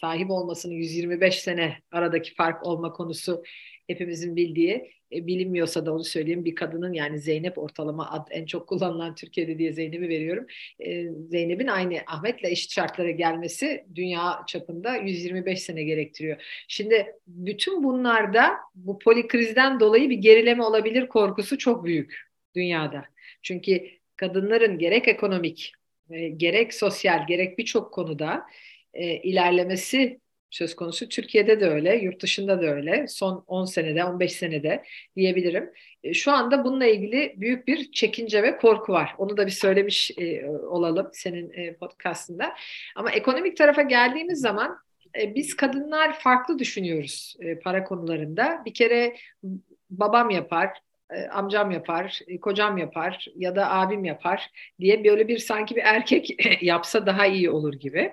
sahip olmasının 125 sene aradaki fark olma konusu hepimizin bildiği e, bilinmiyorsa da onu söyleyeyim bir kadının yani Zeynep ortalama ad en çok kullanılan Türkiye'de diye Zeynep'i veriyorum. E, Zeynep'in aynı Ahmet'le eşit şartlara gelmesi dünya çapında 125 sene gerektiriyor. Şimdi bütün bunlarda bu polikrizden dolayı bir gerileme olabilir korkusu çok büyük dünyada. Çünkü kadınların gerek ekonomik, e, gerek sosyal, gerek birçok konuda e, ilerlemesi söz konusu. Türkiye'de de öyle, yurt dışında da öyle. Son 10 senede, 15 senede diyebilirim. E, şu anda bununla ilgili büyük bir çekince ve korku var. Onu da bir söylemiş e, olalım senin e, podcastında. Ama ekonomik tarafa geldiğimiz zaman biz kadınlar farklı düşünüyoruz para konularında. Bir kere babam yapar, amcam yapar, kocam yapar ya da abim yapar diye böyle bir sanki bir erkek yapsa daha iyi olur gibi.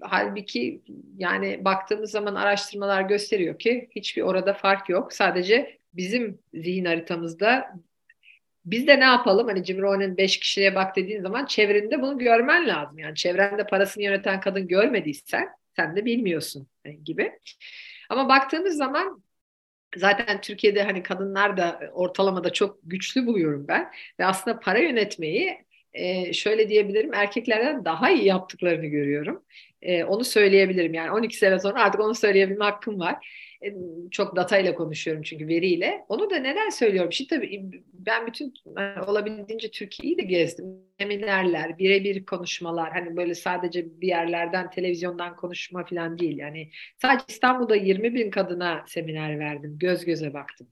Halbuki yani baktığımız zaman araştırmalar gösteriyor ki hiçbir orada fark yok. Sadece bizim zihin haritamızda biz de ne yapalım? Hani Jim Rohn'un beş kişiye bak dediğin zaman çevrende bunu görmen lazım. Yani çevrende parasını yöneten kadın görmediysen sen de bilmiyorsun gibi. Ama baktığımız zaman Zaten Türkiye'de hani kadınlar da ortalamada çok güçlü buluyorum ben. Ve aslında para yönetmeyi e, şöyle diyebilirim erkeklerden daha iyi yaptıklarını görüyorum. E, onu söyleyebilirim yani 12 sene sonra artık onu söyleyebilme hakkım var. Çok datayla konuşuyorum çünkü veriyle. Onu da neden söylüyorum? Şimdi tabii ben bütün olabildiğince Türkiye'yi de gezdim. Seminerler, birebir konuşmalar hani böyle sadece bir yerlerden televizyondan konuşma falan değil. Yani sadece İstanbul'da 20 bin kadına seminer verdim. Göz göze baktım.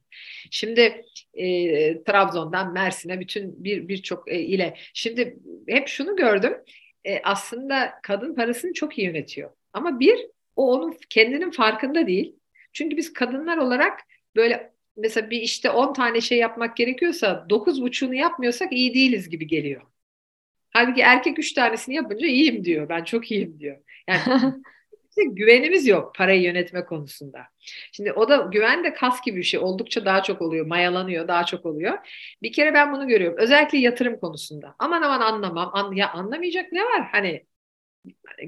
Şimdi e, Trabzon'dan Mersin'e bütün bir birçok e, ile. Şimdi hep şunu gördüm. E, aslında kadın parasını çok iyi yönetiyor. Ama bir o onun kendinin farkında değil. Çünkü biz kadınlar olarak böyle mesela bir işte 10 tane şey yapmak gerekiyorsa 9.5'unu yapmıyorsak iyi değiliz gibi geliyor. Halbuki erkek 3 tanesini yapınca iyiyim diyor. Ben çok iyiyim diyor. Yani güvenimiz yok parayı yönetme konusunda. Şimdi o da güven de kas gibi bir şey. Oldukça daha çok oluyor. Mayalanıyor, daha çok oluyor. Bir kere ben bunu görüyorum. Özellikle yatırım konusunda. Aman aman anlamam. An ya anlamayacak ne var? Hani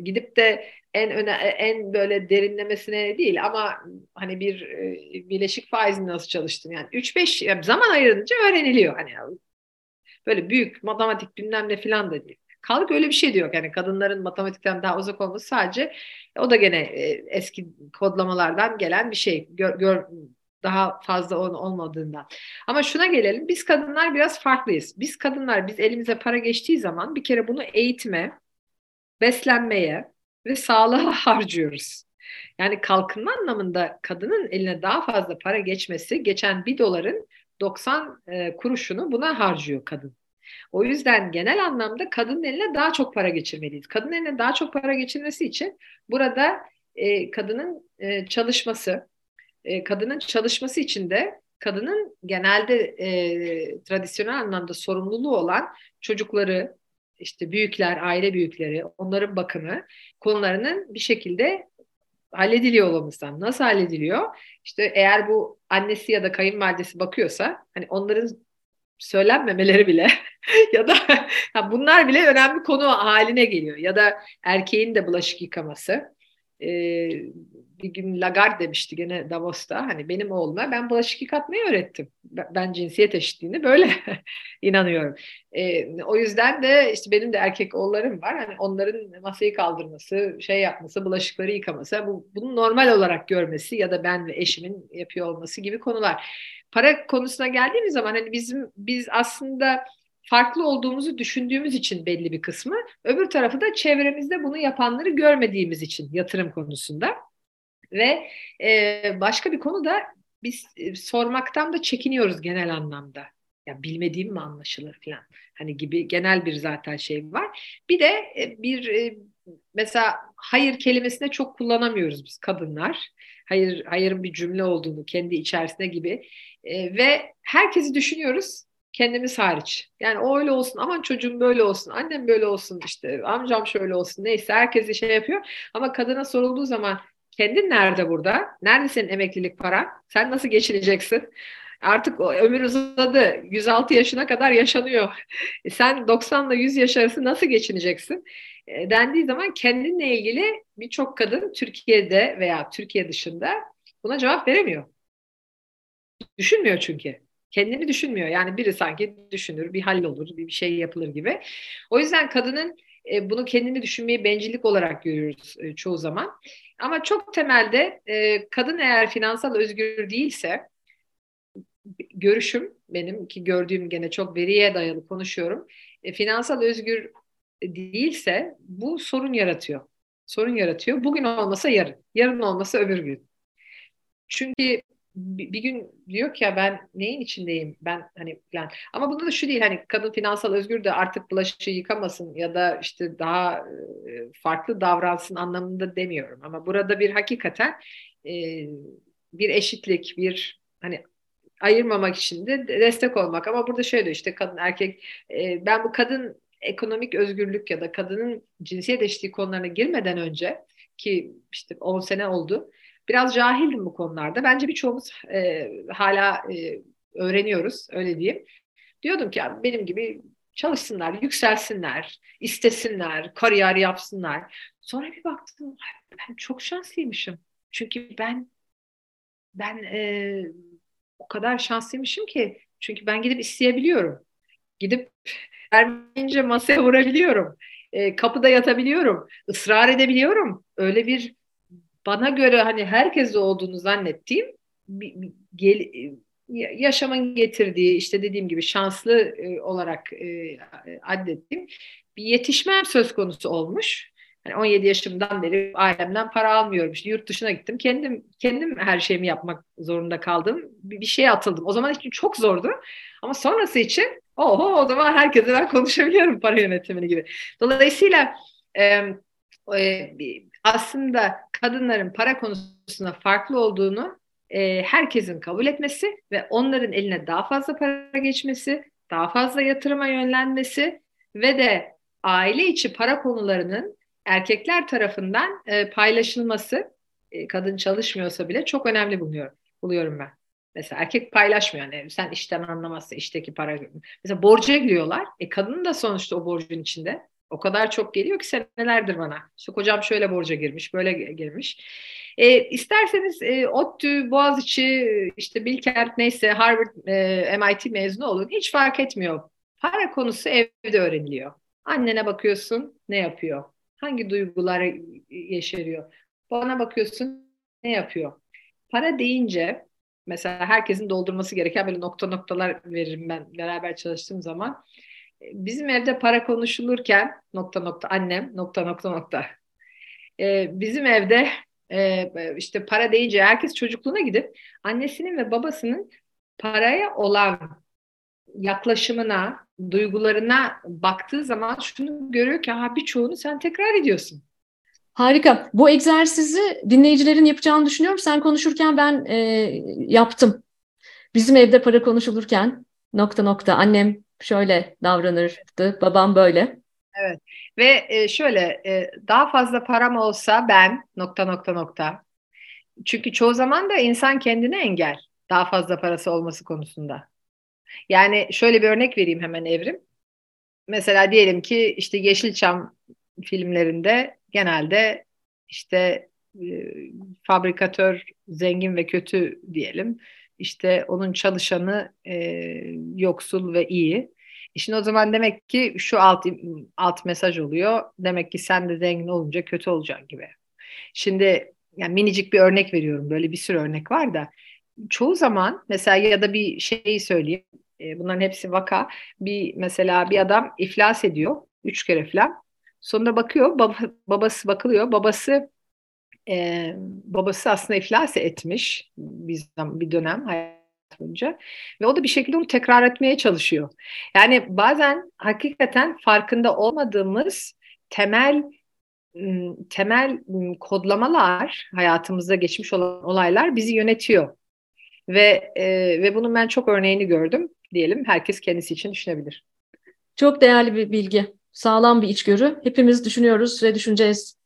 gidip de en öne en böyle derinlemesine değil ama hani bir e, bileşik faizin nasıl çalıştığını yani 3-5 zaman ayırınca öğreniliyor hani böyle büyük matematik bilmem ne falan da değil. Kaldık öyle bir şey diyor. Yani kadınların matematikten daha uzak olması sadece o da gene e, eski kodlamalardan gelen bir şey. Gör, gör, daha fazla olmadığından. Ama şuna gelelim. Biz kadınlar biraz farklıyız. Biz kadınlar biz elimize para geçtiği zaman bir kere bunu eğitime, beslenmeye ve sağlığa harcıyoruz. Yani kalkınma anlamında kadının eline daha fazla para geçmesi geçen bir doların 90 e, kuruşunu buna harcıyor kadın. O yüzden genel anlamda kadının eline daha çok para geçirmeliyiz. Kadının eline daha çok para geçirmesi için burada e, kadının e, çalışması, e, kadının çalışması için de kadının genelde e, tradisyonel anlamda sorumluluğu olan çocukları, işte büyükler, aile büyükleri, onların bakımı konularının bir şekilde hallediliyor olmamızdan. Nasıl hallediliyor? İşte eğer bu annesi ya da kayınvalidesi bakıyorsa hani onların söylenmemeleri bile ya da bunlar bile önemli konu haline geliyor. Ya da erkeğin de bulaşık yıkaması e, bir gün Lagarde demişti gene Davos'ta hani benim oğluma ben bulaşık yıkatmayı öğrettim. Ben cinsiyet eşitliğini böyle inanıyorum. E, o yüzden de işte benim de erkek oğullarım var. Hani onların masayı kaldırması, şey yapması, bulaşıkları yıkaması, bu, bunu normal olarak görmesi ya da ben ve eşimin yapıyor olması gibi konular. Para konusuna geldiğimiz zaman hani bizim biz aslında farklı olduğumuzu düşündüğümüz için belli bir kısmı. Öbür tarafı da çevremizde bunu yapanları görmediğimiz için yatırım konusunda. Ve e, başka bir konu da biz e, sormaktan da çekiniyoruz genel anlamda. Ya bilmediğim mi anlaşılır falan. Hani gibi genel bir zaten şey var. Bir de e, bir e, mesela hayır kelimesine çok kullanamıyoruz biz kadınlar. Hayır hayırın bir cümle olduğunu kendi içerisinde gibi. E, ve herkesi düşünüyoruz kendimiz hariç. Yani o öyle olsun, aman çocuğum böyle olsun, annem böyle olsun, işte amcam şöyle olsun, neyse herkes şey yapıyor. Ama kadına sorulduğu zaman kendin nerede burada? Nerede senin emeklilik para? Sen nasıl geçineceksin? Artık o ömür uzadı. 106 yaşına kadar yaşanıyor. E sen 90 ile 100 yaş arası nasıl geçineceksin? E, dendiği zaman kendinle ilgili birçok kadın Türkiye'de veya Türkiye dışında buna cevap veremiyor. Düşünmüyor çünkü. Kendini düşünmüyor. Yani biri sanki düşünür, bir hallolur, bir şey yapılır gibi. O yüzden kadının e, bunu kendini düşünmeyi bencillik olarak görüyoruz e, çoğu zaman. Ama çok temelde e, kadın eğer finansal özgür değilse görüşüm benim ki gördüğüm gene çok veriye dayalı konuşuyorum. Finansal özgür değilse bu sorun yaratıyor. sorun yaratıyor. Bugün olmasa yarın, yarın olmasa öbür gün. Çünkü bir gün diyor ki ya ben neyin içindeyim ben hani falan. Ama bunda da şu değil hani kadın finansal özgür de artık bulaşığı yıkamasın ya da işte daha e, farklı davransın anlamında demiyorum. Ama burada bir hakikaten e, bir eşitlik bir hani ayırmamak için de destek olmak. Ama burada şöyle işte kadın erkek e, ben bu kadın ekonomik özgürlük ya da kadının cinsiyet eşitliği konularına girmeden önce ki işte 10 sene oldu biraz cahildim bu konularda. Bence birçoğumuz e, hala e, öğreniyoruz öyle diyeyim. Diyordum ki benim gibi çalışsınlar, yükselsinler, istesinler, kariyer yapsınlar. Sonra bir baktım ben çok şanslıymışım. Çünkü ben ben e, o kadar şanslıymışım ki çünkü ben gidip isteyebiliyorum. Gidip vermeyince masaya vurabiliyorum. E, kapıda yatabiliyorum. ısrar edebiliyorum. Öyle bir bana göre hani herkes olduğunu zannettiğim bir, bir, gel, yaşamın getirdiği işte dediğim gibi şanslı e, olarak e, adettiğim bir yetişmem söz konusu olmuş. Hani 17 yaşımdan beri ailemden para almıyorum. İşte yurt dışına gittim. Kendim kendim her şeyimi yapmak zorunda kaldım. Bir, bir şeye atıldım. O zaman için çok zordu. Ama sonrası için oho o zaman herkese ben konuşabiliyorum para yönetimini gibi. Dolayısıyla e, e, aslında kadınların para konusunda farklı olduğunu e, herkesin kabul etmesi ve onların eline daha fazla para geçmesi, daha fazla yatırıma yönlenmesi ve de aile içi para konularının erkekler tarafından e, paylaşılması, e, kadın çalışmıyorsa bile çok önemli buluyorum, buluyorum ben. Mesela erkek paylaşmıyor. Yani sen işten anlamazsa işteki para. Mesela borca giriyorlar. E kadın da sonuçta o borcun içinde. O kadar çok geliyor ki senelerdir bana. İşte kocam şöyle borca girmiş, böyle girmiş. E, isterseniz e, ODTÜ, Boğaziçi, işte Bilkent neyse Harvard, e, MIT mezunu olun. Hiç fark etmiyor. Para konusu evde öğreniliyor. Annene bakıyorsun ne yapıyor? Hangi duygular yeşeriyor? Bana bakıyorsun ne yapıyor? Para deyince mesela herkesin doldurması gereken böyle nokta noktalar veririm ben beraber çalıştığım zaman bizim evde para konuşulurken nokta nokta annem nokta nokta nokta. Ee, bizim evde e, işte para deyince herkes çocukluğuna gidip annesinin ve babasının paraya olan yaklaşımına, duygularına baktığı zaman şunu görüyor ki ha birçoğunu sen tekrar ediyorsun. Harika. Bu egzersizi dinleyicilerin yapacağını düşünüyorum. Sen konuşurken ben e, yaptım. Bizim evde para konuşulurken nokta nokta annem şöyle davranırdı, babam böyle. Evet ve e, şöyle e, daha fazla param olsa ben nokta nokta nokta. Çünkü çoğu zaman da insan kendine engel daha fazla parası olması konusunda. Yani şöyle bir örnek vereyim hemen Evrim. Mesela diyelim ki işte Yeşilçam filmlerinde genelde işte e, fabrikatör zengin ve kötü diyelim işte onun çalışanı e, yoksul ve iyi. E şimdi o zaman demek ki şu alt alt mesaj oluyor. Demek ki sen de zengin olunca kötü olacaksın gibi. Şimdi yani minicik bir örnek veriyorum. Böyle bir sürü örnek var da çoğu zaman mesela ya da bir şeyi söyleyeyim. E, bunların hepsi vaka. Bir mesela bir adam iflas ediyor. Üç kere falan. Sonunda bakıyor baba, babası bakılıyor. Babası e, babası aslında iflas etmiş bir, bir dönem hayat boyunca ve o da bir şekilde onu tekrar etmeye çalışıyor. Yani bazen hakikaten farkında olmadığımız temel temel kodlamalar hayatımızda geçmiş olan olaylar bizi yönetiyor. Ve e, ve bunun ben çok örneğini gördüm diyelim. Herkes kendisi için düşünebilir. Çok değerli bir bilgi. Sağlam bir içgörü. Hepimiz düşünüyoruz ve düşüneceğiz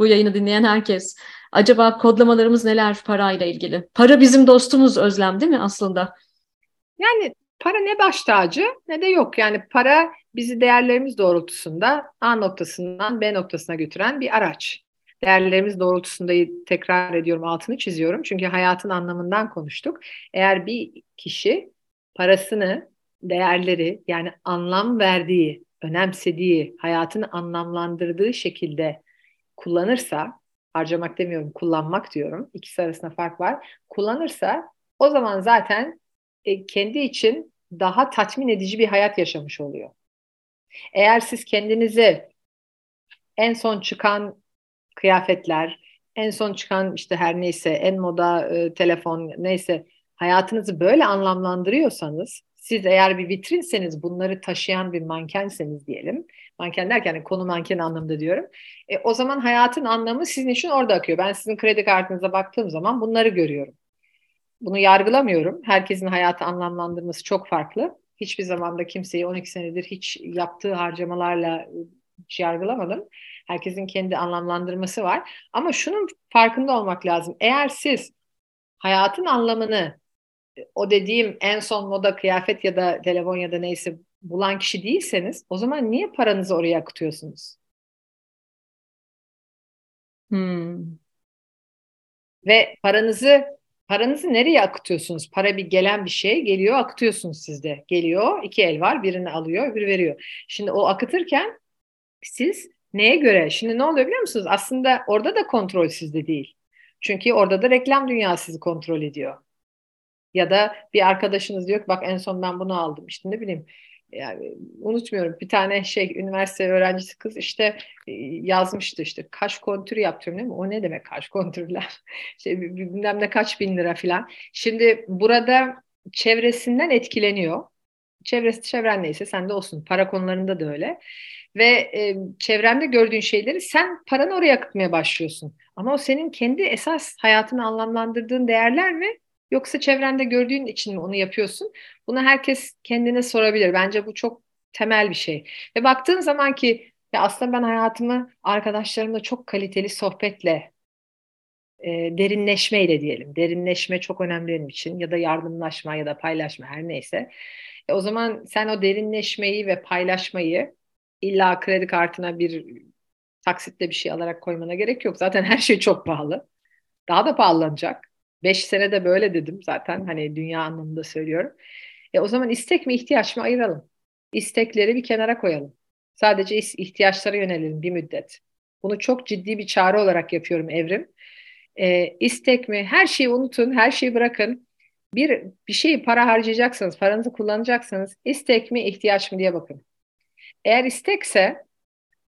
bu yayını dinleyen herkes. Acaba kodlamalarımız neler parayla ilgili? Para bizim dostumuz Özlem değil mi aslında? Yani para ne baş tacı ne de yok. Yani para bizi değerlerimiz doğrultusunda A noktasından B noktasına götüren bir araç. Değerlerimiz doğrultusunda tekrar ediyorum altını çiziyorum. Çünkü hayatın anlamından konuştuk. Eğer bir kişi parasını, değerleri yani anlam verdiği, önemsediği, hayatını anlamlandırdığı şekilde kullanırsa, harcamak demiyorum, kullanmak diyorum. İkisi arasında fark var. Kullanırsa o zaman zaten e, kendi için daha tatmin edici bir hayat yaşamış oluyor. Eğer siz kendinizi en son çıkan kıyafetler, en son çıkan işte her neyse en moda e, telefon neyse hayatınızı böyle anlamlandırıyorsanız siz eğer bir vitrinseniz bunları taşıyan bir mankenseniz diyelim. Manken derken yani konu manken anlamında diyorum. E, o zaman hayatın anlamı sizin için orada akıyor. Ben sizin kredi kartınıza baktığım zaman bunları görüyorum. Bunu yargılamıyorum. Herkesin hayatı anlamlandırması çok farklı. Hiçbir zamanda kimseyi 12 senedir hiç yaptığı harcamalarla hiç yargılamadım. Herkesin kendi anlamlandırması var. Ama şunun farkında olmak lazım. Eğer siz hayatın anlamını o dediğim en son moda kıyafet ya da telefon ya da neyse bulan kişi değilseniz o zaman niye paranızı oraya akıtıyorsunuz? Hmm. Ve paranızı paranızı nereye akıtıyorsunuz? Para bir gelen bir şey geliyor akıtıyorsunuz sizde. Geliyor iki el var birini alıyor öbürü veriyor. Şimdi o akıtırken siz neye göre? Şimdi ne oluyor biliyor musunuz? Aslında orada da kontrol sizde değil. Çünkü orada da reklam dünyası sizi kontrol ediyor. Ya da bir arkadaşınız diyor ki bak en son ben bunu aldım. İşte ne bileyim yani unutmuyorum bir tane şey üniversite öğrencisi kız işte e, yazmıştı işte kaş kontürü yaptırıyorum değil mi? O ne demek kaş kontürler? işte bilmem ne kaç bin lira falan. Şimdi burada çevresinden etkileniyor. Çevresi çevren neyse sen de olsun. Para konularında da öyle. Ve e, çevrende gördüğün şeyleri sen paranı oraya akıtmaya başlıyorsun. Ama o senin kendi esas hayatını anlamlandırdığın değerler mi? Yoksa çevrende gördüğün için mi onu yapıyorsun? Bunu herkes kendine sorabilir. Bence bu çok temel bir şey. Ve baktığın zaman ki ya aslında ben hayatımı arkadaşlarımla çok kaliteli sohbetle e, derinleşmeyle diyelim. Derinleşme çok önemli benim için ya da yardımlaşma ya da paylaşma her neyse. E, o zaman sen o derinleşmeyi ve paylaşmayı illa kredi kartına bir taksitle bir şey alarak koymana gerek yok. Zaten her şey çok pahalı. Daha da pahalanacak. Beş sene de böyle dedim zaten hani dünya anlamında söylüyorum. E o zaman istek mi ihtiyaç mı ayıralım. İstekleri bir kenara koyalım. Sadece ihtiyaçlara yönelelim bir müddet. Bunu çok ciddi bir çağrı olarak yapıyorum Evrim. E, istek mi? Her şeyi unutun, her şeyi bırakın. Bir, bir şeyi para harcayacaksanız, paranızı kullanacaksanız istek mi, ihtiyaç mı diye bakın. Eğer istekse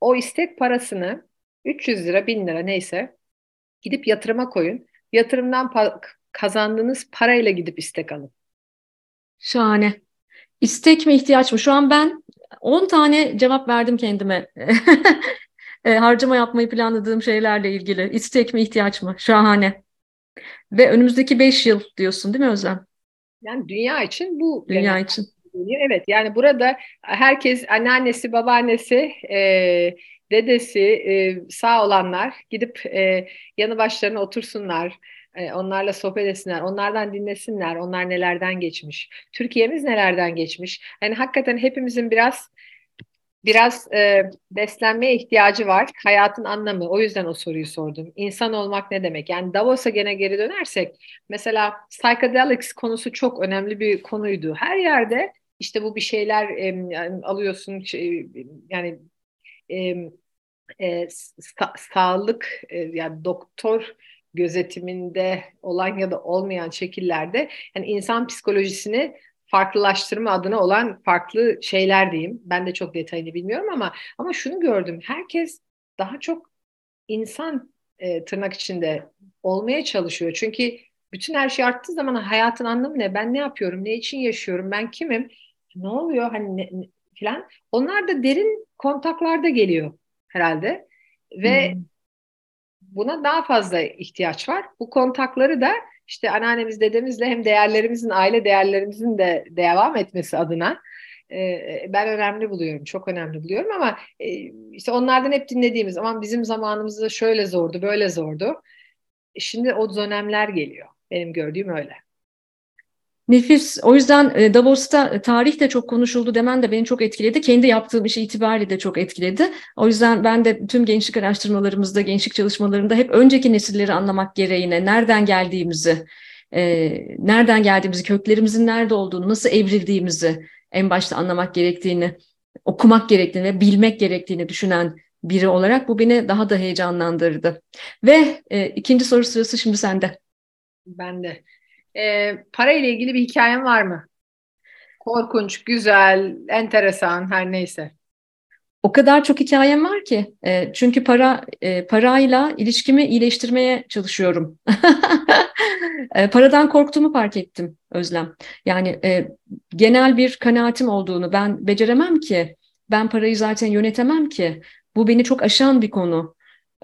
o istek parasını 300 lira, 1000 lira neyse gidip yatırıma koyun yatırımdan pa- kazandığınız parayla gidip istek alın. Şahane. İstek mi ihtiyaç mı? Şu an ben 10 tane cevap verdim kendime. e, harcama yapmayı planladığım şeylerle ilgili. İstek mi ihtiyaç mı? Şahane. Ve önümüzdeki 5 yıl diyorsun değil mi Özlem? Yani dünya için bu. Dünya genel, için. Evet yani burada herkes anneannesi, babaannesi, e, dedesi e, sağ olanlar gidip e, yanı başlarına otursunlar. E, onlarla sohbet etsinler, onlardan dinlesinler, onlar nelerden geçmiş, Türkiye'miz nelerden geçmiş. Yani hakikaten hepimizin biraz biraz e, beslenmeye ihtiyacı var. Hayatın anlamı. O yüzden o soruyu sordum. İnsan olmak ne demek? Yani Davos'a gene geri dönersek mesela psychedelics konusu çok önemli bir konuydu. Her yerde işte bu bir şeyler e, alıyorsun şey, yani e, e, sa sağlık e, yani doktor gözetiminde olan ya da olmayan şekillerde yani insan psikolojisini farklılaştırma adına olan farklı şeyler diyeyim. Ben de çok detayını bilmiyorum ama ama şunu gördüm. Herkes daha çok insan e, tırnak içinde olmaya çalışıyor. Çünkü bütün her şey arttığı zaman hayatın anlamı ne? Ben ne yapıyorum? Ne için yaşıyorum? Ben kimim? Ne oluyor? Hani ne, ne, falan. Onlar da derin kontaklarda geliyor herhalde. Ve hmm. buna daha fazla ihtiyaç var. Bu kontakları da işte anneannemiz dedemizle hem değerlerimizin aile değerlerimizin de devam etmesi adına e, ben önemli buluyorum. Çok önemli buluyorum ama e, işte onlardan hep dinlediğimiz ama bizim zamanımızda şöyle zordu, böyle zordu. Şimdi o dönemler geliyor. Benim gördüğüm öyle. Nefis. O yüzden e, Davos'ta e, tarih de çok konuşuldu demen de beni çok etkiledi. Kendi yaptığım işi itibariyle de çok etkiledi. O yüzden ben de tüm gençlik araştırmalarımızda, gençlik çalışmalarında hep önceki nesilleri anlamak gereğine, nereden geldiğimizi, e, nereden geldiğimizi, köklerimizin nerede olduğunu, nasıl evrildiğimizi en başta anlamak gerektiğini, okumak gerektiğini ve bilmek gerektiğini düşünen biri olarak bu beni daha da heyecanlandırdı. Ve ikinci soru sırası şimdi sende. Ben de. E, para ile ilgili bir hikayen var mı? Korkunç, güzel, enteresan, her neyse. o kadar çok hikayem var ki. E, çünkü para e, parayla ilişkimi iyileştirmeye çalışıyorum. e, paradan korktuğumu fark ettim Özlem. Yani e, genel bir kanaatim olduğunu ben beceremem ki. Ben parayı zaten yönetemem ki. Bu beni çok aşan bir konu.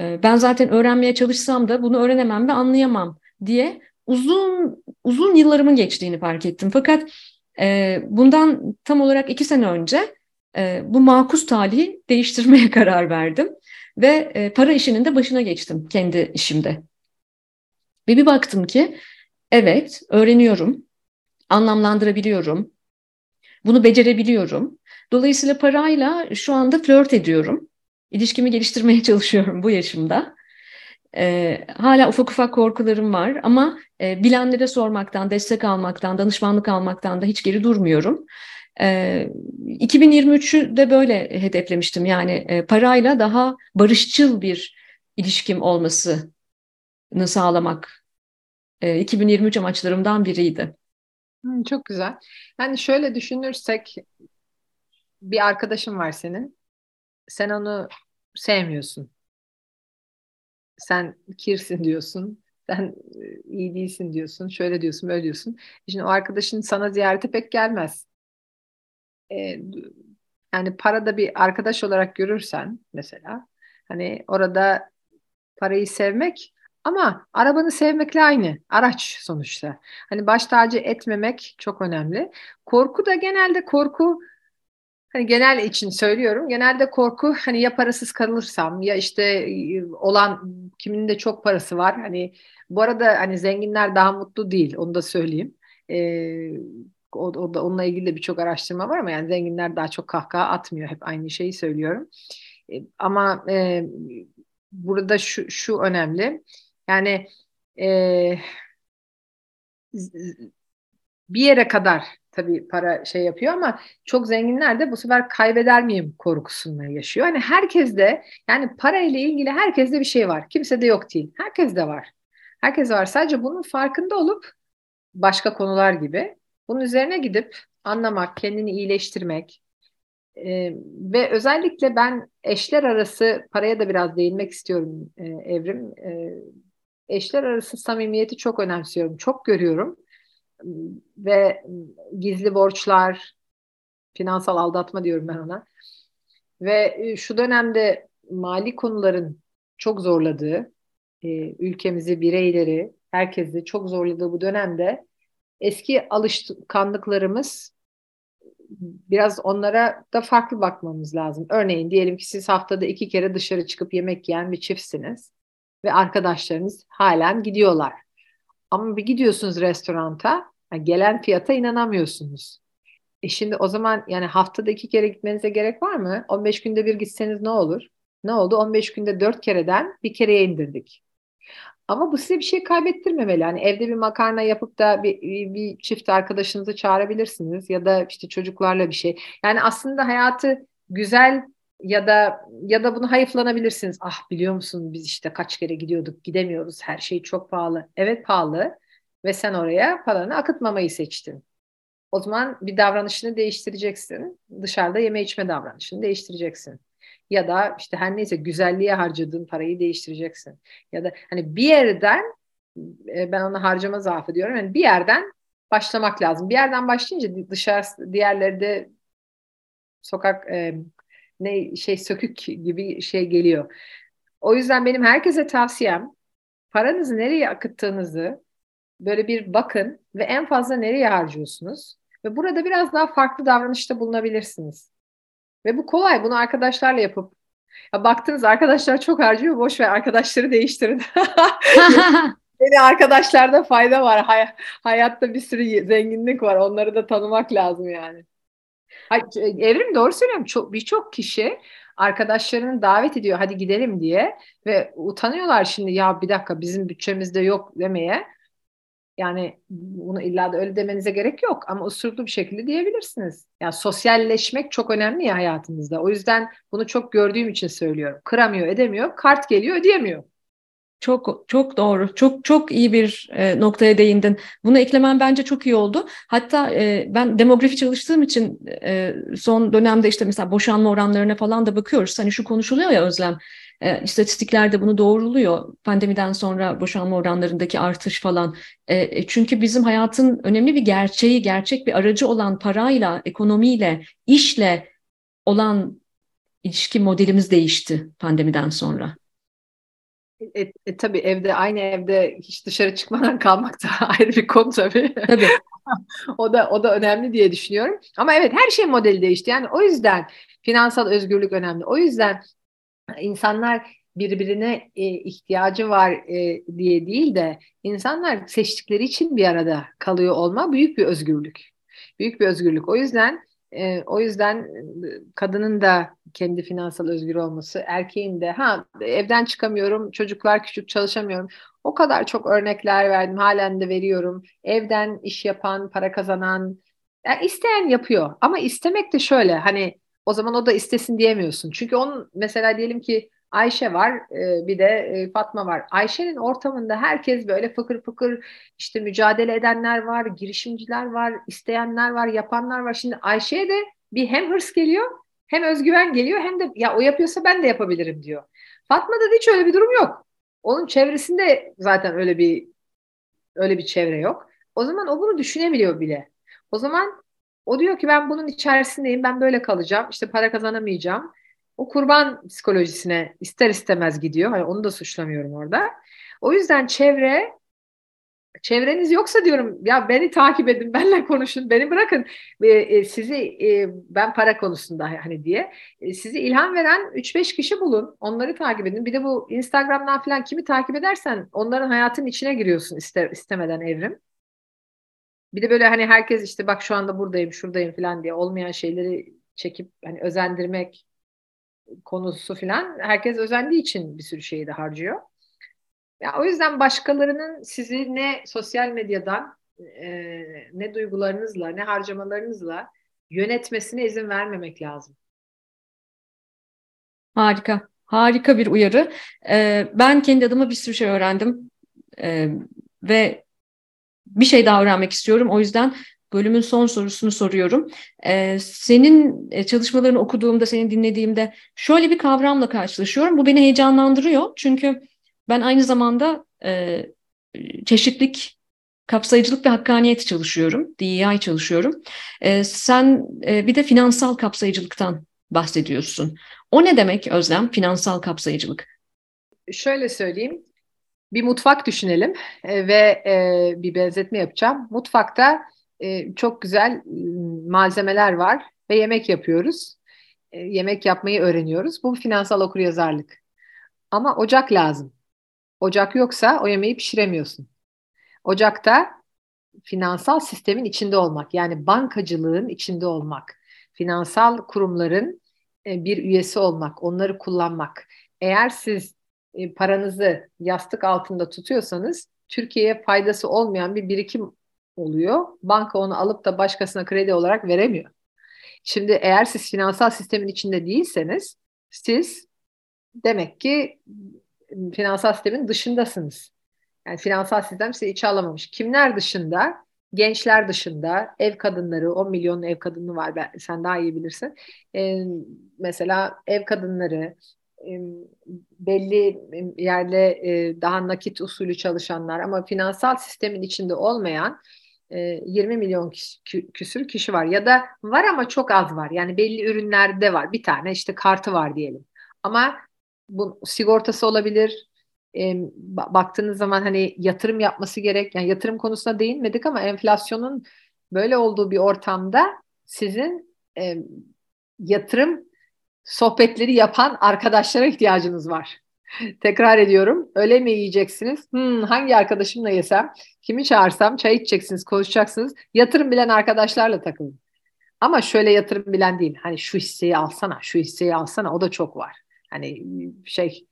E, ben zaten öğrenmeye çalışsam da bunu öğrenemem ve anlayamam diye uzun uzun yıllarımın geçtiğini fark ettim. Fakat e, bundan tam olarak iki sene önce e, bu makus talihi değiştirmeye karar verdim ve e, para işinin de başına geçtim kendi işimde. Ve bir baktım ki evet öğreniyorum, anlamlandırabiliyorum, bunu becerebiliyorum. Dolayısıyla parayla şu anda flört ediyorum. İlişkimi geliştirmeye çalışıyorum bu yaşımda. E, hala ufak ufak korkularım var ama e, bilenlere sormaktan, destek almaktan, danışmanlık almaktan da hiç geri durmuyorum. E, 2023'ü de böyle hedeflemiştim. Yani e, parayla daha barışçıl bir ilişkim olmasını sağlamak e, 2023 amaçlarımdan biriydi. çok güzel. Yani şöyle düşünürsek bir arkadaşın var senin. Sen onu sevmiyorsun sen kirsin diyorsun, sen e, iyi değilsin diyorsun, şöyle diyorsun, böyle diyorsun. Şimdi o arkadaşın sana ziyarete pek gelmez. Ee, yani parada bir arkadaş olarak görürsen mesela, hani orada parayı sevmek ama arabanı sevmekle aynı. Araç sonuçta. Hani baş tacı etmemek çok önemli. Korku da genelde korku Hani genel için söylüyorum. Genelde korku hani ya parasız kalırsam ya işte e, olan kimin de çok parası var. Hani bu arada hani zenginler daha mutlu değil. Onu da söyleyeyim. Ee, o, o da onunla ilgili de birçok araştırma var ama yani zenginler daha çok kahkaha atmıyor. Hep aynı şeyi söylüyorum. Ee, ama e, burada şu şu önemli. Yani e, bir yere kadar tabii para şey yapıyor ama çok zenginler de bu sefer kaybeder miyim korkusunu yaşıyor. Hani herkes de yani para ile ilgili herkeste bir şey var. Kimse de yok değil. Herkes de var. Herkes var. Sadece bunun farkında olup başka konular gibi bunun üzerine gidip anlamak, kendini iyileştirmek ee, ve özellikle ben eşler arası paraya da biraz değinmek istiyorum e, Evrim. E, eşler arası samimiyeti çok önemsiyorum. Çok görüyorum ve gizli borçlar, finansal aldatma diyorum ben ona. Ve e, şu dönemde mali konuların çok zorladığı, e, ülkemizi, bireyleri, herkesi çok zorladığı bu dönemde eski alışkanlıklarımız biraz onlara da farklı bakmamız lazım. Örneğin diyelim ki siz haftada iki kere dışarı çıkıp yemek yiyen bir çiftsiniz ve arkadaşlarınız halen gidiyorlar. Ama bir gidiyorsunuz restoranta yani gelen fiyata inanamıyorsunuz. E şimdi o zaman yani haftada iki kere gitmenize gerek var mı? 15 günde bir gitseniz ne olur? Ne oldu? 15 günde dört kereden bir kereye indirdik. Ama bu size bir şey kaybettirmemeli. Hani evde bir makarna yapıp da bir, bir çift arkadaşınızı çağırabilirsiniz ya da işte çocuklarla bir şey. Yani aslında hayatı güzel ya da ya da bunu hayıflanabilirsiniz. Ah biliyor musun biz işte kaç kere gidiyorduk gidemiyoruz her şey çok pahalı. Evet pahalı ve sen oraya paranı akıtmamayı seçtin. O zaman bir davranışını değiştireceksin. Dışarıda yeme içme davranışını değiştireceksin. Ya da işte her neyse güzelliğe harcadığın parayı değiştireceksin. Ya da hani bir yerden e, ben ona harcama zaafı diyorum. Yani bir yerden başlamak lazım. Bir yerden başlayınca dışarı diğerleri de sokak e, ne şey sökük gibi şey geliyor. O yüzden benim herkese tavsiyem paranızı nereye akıttığınızı böyle bir bakın ve en fazla nereye harcıyorsunuz? Ve burada biraz daha farklı davranışta bulunabilirsiniz. Ve bu kolay. Bunu arkadaşlarla yapıp ya baktınız arkadaşlar çok harcıyor. Boş ver arkadaşları değiştirin. Yeni arkadaşlarda fayda var. Hay hayatta bir sürü zenginlik var. Onları da tanımak lazım yani. Evrim doğru söylüyorum. Çok birçok kişi arkadaşlarını davet ediyor hadi gidelim diye ve utanıyorlar şimdi ya bir dakika bizim bütçemizde yok demeye. Yani bunu illa da öyle demenize gerek yok ama usulü bir şekilde diyebilirsiniz. Yani sosyalleşmek çok önemli ya hayatımızda. O yüzden bunu çok gördüğüm için söylüyorum. Kıramıyor, edemiyor, kart geliyor, ödeyemiyor. Çok çok doğru. Çok çok iyi bir e, noktaya değindin. Bunu eklemen bence çok iyi oldu. Hatta e, ben demografi çalıştığım için e, son dönemde işte mesela boşanma oranlarına falan da bakıyoruz. Hani şu konuşuluyor ya Özlem. E, istatistikler bunu doğruluyor. Pandemiden sonra boşanma oranlarındaki artış falan. E, e, çünkü bizim hayatın önemli bir gerçeği, gerçek bir aracı olan parayla, ekonomiyle, işle olan ilişki modelimiz değişti pandemiden sonra. E, e, tabii evde aynı evde hiç dışarı çıkmadan kalmak da ayrı bir konu tabii. Tabii. o da o da önemli diye düşünüyorum. Ama evet her şey modeli değişti. Yani o yüzden finansal özgürlük önemli. O yüzden insanlar birbirine e, ihtiyacı var e, diye değil de insanlar seçtikleri için bir arada kalıyor olma büyük bir özgürlük. Büyük bir özgürlük. O yüzden e, o yüzden e, kadının da kendi finansal özgür olması, erkeğin de ha evden çıkamıyorum, çocuklar küçük çalışamıyorum. O kadar çok örnekler verdim, halen de veriyorum. Evden iş yapan, para kazanan, yani isteyen yapıyor. Ama istemek de şöyle, hani o zaman o da istesin diyemiyorsun. Çünkü onun mesela diyelim ki Ayşe var, e, bir de e, Fatma var. Ayşe'nin ortamında herkes böyle fıkır fıkır işte mücadele edenler var, girişimciler var, isteyenler var, yapanlar var. Şimdi Ayşe'ye de bir hem hırs geliyor, hem özgüven geliyor, hem de ya o yapıyorsa ben de yapabilirim diyor. Fatma'da da hiç öyle bir durum yok. Onun çevresinde zaten öyle bir öyle bir çevre yok. O zaman o bunu düşünebiliyor bile. O zaman o diyor ki ben bunun içerisindeyim, ben böyle kalacağım, işte para kazanamayacağım o kurban psikolojisine ister istemez gidiyor. Hani onu da suçlamıyorum orada. O yüzden çevre çevreniz yoksa diyorum ya beni takip edin, benle konuşun, beni bırakın. E, sizi e, ben para konusunda hani diye e, sizi ilham veren 3-5 kişi bulun. Onları takip edin. Bir de bu Instagram'dan falan kimi takip edersen onların hayatın içine giriyorsun ister istemeden evrim. Bir de böyle hani herkes işte bak şu anda buradayım, şuradayım falan diye olmayan şeyleri çekip hani özendirmek konusu falan herkes özendiği için bir sürü şeyi de harcıyor. Ya, o yüzden başkalarının sizi ne sosyal medyadan e, ne duygularınızla ne harcamalarınızla yönetmesine izin vermemek lazım. Harika. Harika bir uyarı. Ee, ben kendi adıma bir sürü şey öğrendim. Ee, ve bir şey daha öğrenmek istiyorum. O yüzden bölümün son sorusunu soruyorum. Ee, senin e, çalışmalarını okuduğumda, seni dinlediğimde şöyle bir kavramla karşılaşıyorum. Bu beni heyecanlandırıyor. Çünkü ben aynı zamanda e, çeşitlik, kapsayıcılık ve hakkaniyet çalışıyorum. DEI çalışıyorum. E, sen e, bir de finansal kapsayıcılıktan bahsediyorsun. O ne demek Özlem, finansal kapsayıcılık? Şöyle söyleyeyim. Bir mutfak düşünelim e, ve e, bir benzetme yapacağım. Mutfakta e, çok güzel malzemeler var ve yemek yapıyoruz. E, yemek yapmayı öğreniyoruz. Bu finansal okuryazarlık. Ama ocak lazım. Ocak yoksa o yemeği pişiremiyorsun. Ocakta finansal sistemin içinde olmak, yani bankacılığın içinde olmak, finansal kurumların e, bir üyesi olmak, onları kullanmak. Eğer siz e, paranızı yastık altında tutuyorsanız Türkiye'ye faydası olmayan bir birikim oluyor. Banka onu alıp da başkasına kredi olarak veremiyor. Şimdi eğer siz finansal sistemin içinde değilseniz siz demek ki finansal sistemin dışındasınız. Yani finansal sistem sizi içe alamamış. Kimler dışında? Gençler dışında ev kadınları, 10 milyon ev kadını var ben, sen daha iyi bilirsin. Ee, mesela ev kadınları, belli yerle daha nakit usulü çalışanlar ama finansal sistemin içinde olmayan 20 milyon küsür kişi var ya da var ama çok az var. Yani belli ürünlerde var. Bir tane işte kartı var diyelim. Ama bu sigortası olabilir. E, baktığınız zaman hani yatırım yapması gerek. Yani yatırım konusuna değinmedik ama enflasyonun böyle olduğu bir ortamda sizin e, yatırım sohbetleri yapan arkadaşlara ihtiyacınız var. Tekrar ediyorum. Öyle mi yiyeceksiniz? Hmm, hangi arkadaşımla yesem? Kimi çağırsam? Çay içeceksiniz, konuşacaksınız. Yatırım bilen arkadaşlarla takılın. Ama şöyle yatırım bilen değil. Hani şu hisseyi alsana, şu hisseyi alsana. O da çok var. Hani şey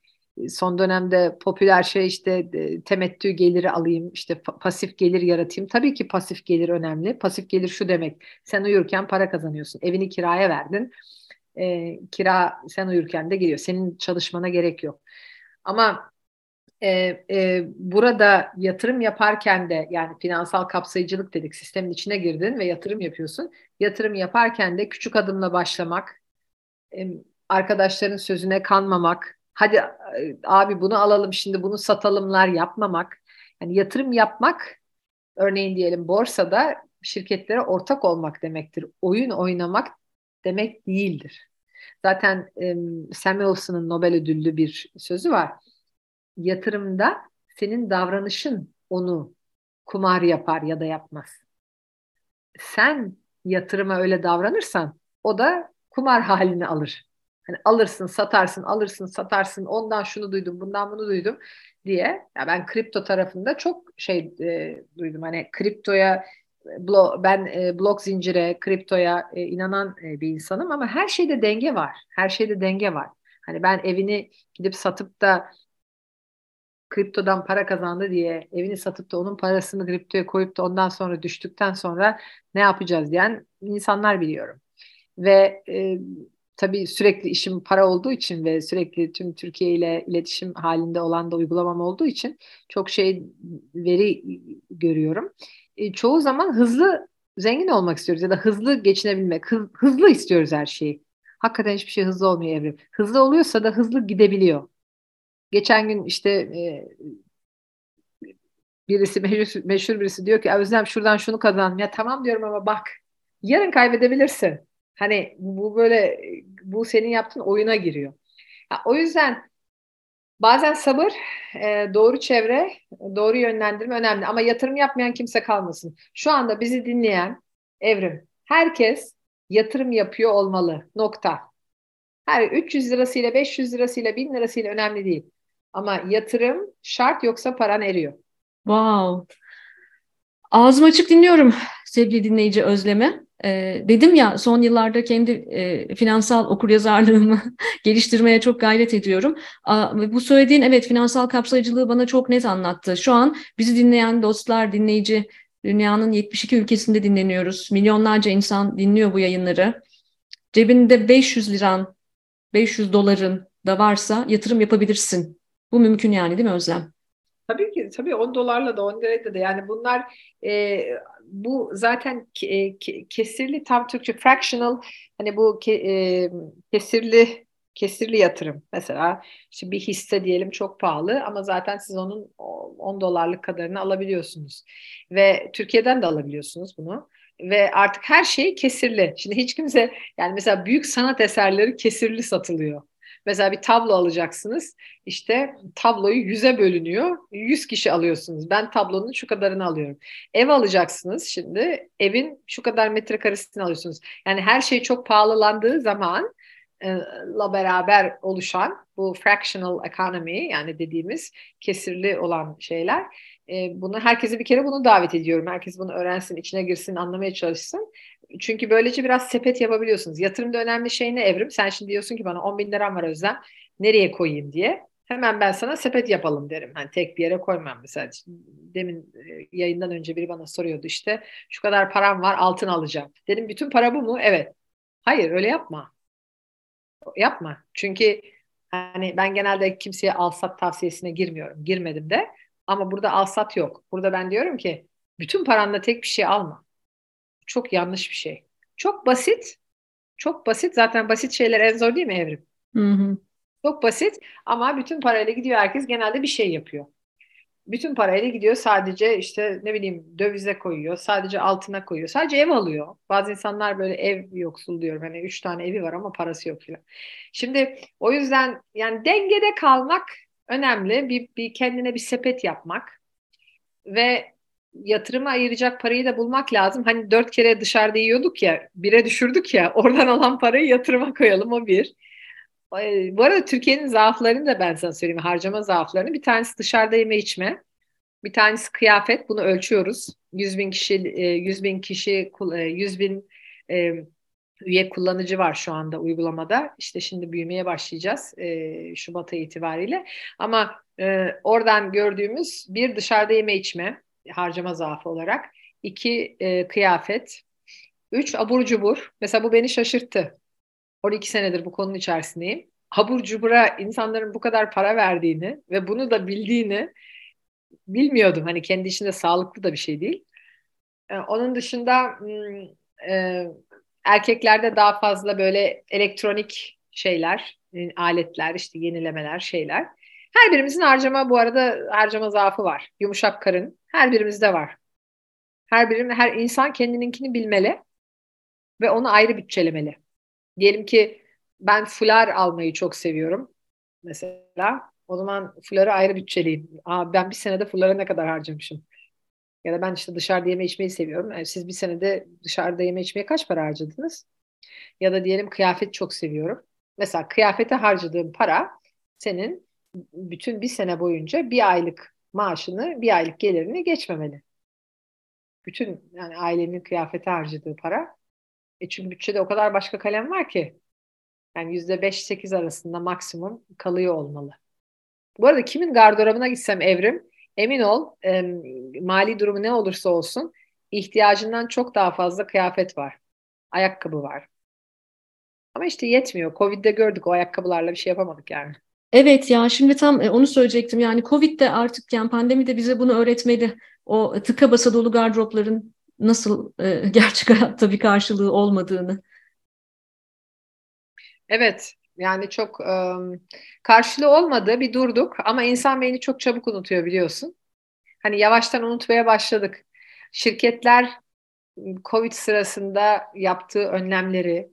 son dönemde popüler şey işte e, temettü geliri alayım, işte pasif gelir yaratayım. Tabii ki pasif gelir önemli. Pasif gelir şu demek. Sen uyurken para kazanıyorsun. Evini kiraya verdin. E, kira sen uyurken de geliyor. Senin çalışmana gerek yok. Ama e, e, burada yatırım yaparken de yani finansal kapsayıcılık dedik sistemin içine girdin ve yatırım yapıyorsun. Yatırım yaparken de küçük adımla başlamak, e, arkadaşların sözüne kanmamak, hadi e, abi bunu alalım şimdi bunu satalımlar yapmamak. Yani yatırım yapmak örneğin diyelim borsada şirketlere ortak olmak demektir. Oyun oynamak demek değildir. Zaten e, Samuelson'ın Nobel ödüllü bir sözü var. Yatırımda senin davranışın onu kumar yapar ya da yapmaz. Sen yatırıma öyle davranırsan o da kumar halini alır. Hani alırsın, satarsın, alırsın, satarsın. Ondan şunu duydum, bundan bunu duydum diye. Ya ben kripto tarafında çok şey e, duydum. Hani kriptoya blo ben e, blok zincire, kriptoya e, inanan e, bir insanım ama her şeyde denge var. Her şeyde denge var. Hani ben evini gidip satıp da kriptodan para kazandı diye evini satıp da onun parasını kriptoya koyup da ondan sonra düştükten sonra ne yapacağız diyen insanlar biliyorum. Ve e, tabii sürekli işim para olduğu için ve sürekli tüm Türkiye ile iletişim halinde olan da uygulamam olduğu için çok şey veri görüyorum. E, çoğu zaman hızlı zengin olmak istiyoruz ya da hızlı geçinebilmek, hız, hızlı istiyoruz her şeyi. Hakikaten hiçbir şey hızlı olmuyor evrim. Hızlı oluyorsa da hızlı gidebiliyor. Geçen gün işte e, birisi meşhur, meşhur birisi diyor ki Özlem şuradan şunu kazan. Ya tamam diyorum ama bak yarın kaybedebilirsin. Hani bu böyle bu senin yaptığın oyuna giriyor. Ya, o yüzden bazen sabır, e, doğru çevre, doğru yönlendirme önemli. Ama yatırım yapmayan kimse kalmasın. Şu anda bizi dinleyen Evrim, herkes yatırım yapıyor olmalı. Nokta. Her 300 lirasıyla, 500 lirasıyla, 1000 lirasıyla önemli değil. Ama yatırım şart yoksa paran eriyor. Wow. Ağzım açık dinliyorum sevgili dinleyici Özlem'e. E, dedim ya son yıllarda kendi e, finansal okuryazarlığımı geliştirmeye çok gayret ediyorum. A, bu söylediğin evet finansal kapsayıcılığı bana çok net anlattı. Şu an bizi dinleyen dostlar, dinleyici dünyanın 72 ülkesinde dinleniyoruz. Milyonlarca insan dinliyor bu yayınları. Cebinde 500 liran, 500 doların da varsa yatırım yapabilirsin. Bu mümkün yani değil mi Özlem? Tabii ki tabii 10 dolarla da 10 lirayla da yani bunlar e, bu zaten e, kesirli tam Türkçe fractional hani bu ke, e, kesirli kesirli yatırım mesela işte bir hisse diyelim çok pahalı ama zaten siz onun 10 dolarlık kadarını alabiliyorsunuz ve Türkiye'den de alabiliyorsunuz bunu ve artık her şey kesirli. Şimdi hiç kimse yani mesela büyük sanat eserleri kesirli satılıyor. Mesela bir tablo alacaksınız. İşte tabloyu yüze bölünüyor. Yüz kişi alıyorsunuz. Ben tablonun şu kadarını alıyorum. Ev alacaksınız şimdi. Evin şu kadar metrekaresini alıyorsunuz. Yani her şey çok pahalılandığı zaman e, la beraber oluşan bu fractional economy yani dediğimiz kesirli olan şeyler e, bunu herkese bir kere bunu davet ediyorum. Herkes bunu öğrensin, içine girsin, anlamaya çalışsın. Çünkü böylece biraz sepet yapabiliyorsunuz. Yatırımda önemli şey ne Evrim? Sen şimdi diyorsun ki bana 10 bin liram var Özlem. Nereye koyayım diye. Hemen ben sana sepet yapalım derim. Hani tek bir yere koymam mesela. Demin e, yayından önce biri bana soruyordu işte şu kadar param var altın alacağım. Dedim bütün para bu mu? Evet. Hayır öyle yapma. Yapma. Çünkü hani ben genelde kimseye alsat tavsiyesine girmiyorum. Girmedim de. Ama burada alsat yok. Burada ben diyorum ki bütün paranla tek bir şey alma. Çok yanlış bir şey. Çok basit. Çok basit. Zaten basit şeyler en zor değil mi Evrim? Hı hı. Çok basit ama bütün parayla gidiyor herkes genelde bir şey yapıyor. Bütün parayla gidiyor sadece işte ne bileyim dövize koyuyor, sadece altına koyuyor, sadece ev alıyor. Bazı insanlar böyle ev yoksul diyorum. Hani üç tane evi var ama parası yok filan. Şimdi o yüzden yani dengede kalmak önemli. Bir, bir kendine bir sepet yapmak ve yatırıma ayıracak parayı da bulmak lazım. Hani dört kere dışarıda yiyorduk ya, bire düşürdük ya, oradan alan parayı yatırıma koyalım o bir. Bu arada Türkiye'nin zaaflarını da ben sana söyleyeyim, harcama zaaflarını. Bir tanesi dışarıda yeme içme, bir tanesi kıyafet, bunu ölçüyoruz. 100 bin kişi, 100 bin kişi, 100 bin üye kullanıcı var şu anda uygulamada. İşte şimdi büyümeye başlayacağız e, Şubat itibariyle. Ama e, oradan gördüğümüz bir dışarıda yeme içme harcama zaafı olarak. iki e, kıyafet. Üç abur cubur. Mesela bu beni şaşırttı. 12 senedir bu konunun içerisindeyim. habur cubura insanların bu kadar para verdiğini ve bunu da bildiğini bilmiyordum. Hani kendi içinde sağlıklı da bir şey değil. Ee, onun dışında hmm, e, erkeklerde daha fazla böyle elektronik şeyler, e, aletler, işte yenilemeler, şeyler. Her birimizin harcama bu arada harcama zaafı var. Yumuşak karın her birimizde var. Her birim, her insan kendininkini bilmeli ve onu ayrı bütçelemeli. Diyelim ki ben fular almayı çok seviyorum mesela. O zaman fuları ayrı bütçeleyeyim. Aa, ben bir senede fulara ne kadar harcamışım? Ya da ben işte dışarıda yeme içmeyi seviyorum. Yani siz bir senede dışarıda yeme içmeye kaç para harcadınız? Ya da diyelim kıyafet çok seviyorum. Mesela kıyafete harcadığım para senin bütün bir sene boyunca bir aylık maaşını, bir aylık gelirini geçmemeli. Bütün yani ailenin kıyafete harcadığı para. E çünkü bütçede o kadar başka kalem var ki. Yani yüzde beş sekiz arasında maksimum kalıyor olmalı. Bu arada kimin gardırobuna gitsem evrim, emin ol e, mali durumu ne olursa olsun ihtiyacından çok daha fazla kıyafet var. Ayakkabı var. Ama işte yetmiyor. Covid'de gördük o ayakkabılarla bir şey yapamadık yani. Evet ya şimdi tam e, onu söyleyecektim. Yani Covid de artık yani pandemi de bize bunu öğretmedi. O tıka basa dolu gardıropların nasıl e, gerçek hayatta bir karşılığı olmadığını. Evet yani çok e, karşılığı olmadı bir durduk ama insan beyni çok çabuk unutuyor biliyorsun. Hani yavaştan unutmaya başladık. Şirketler Covid sırasında yaptığı önlemleri,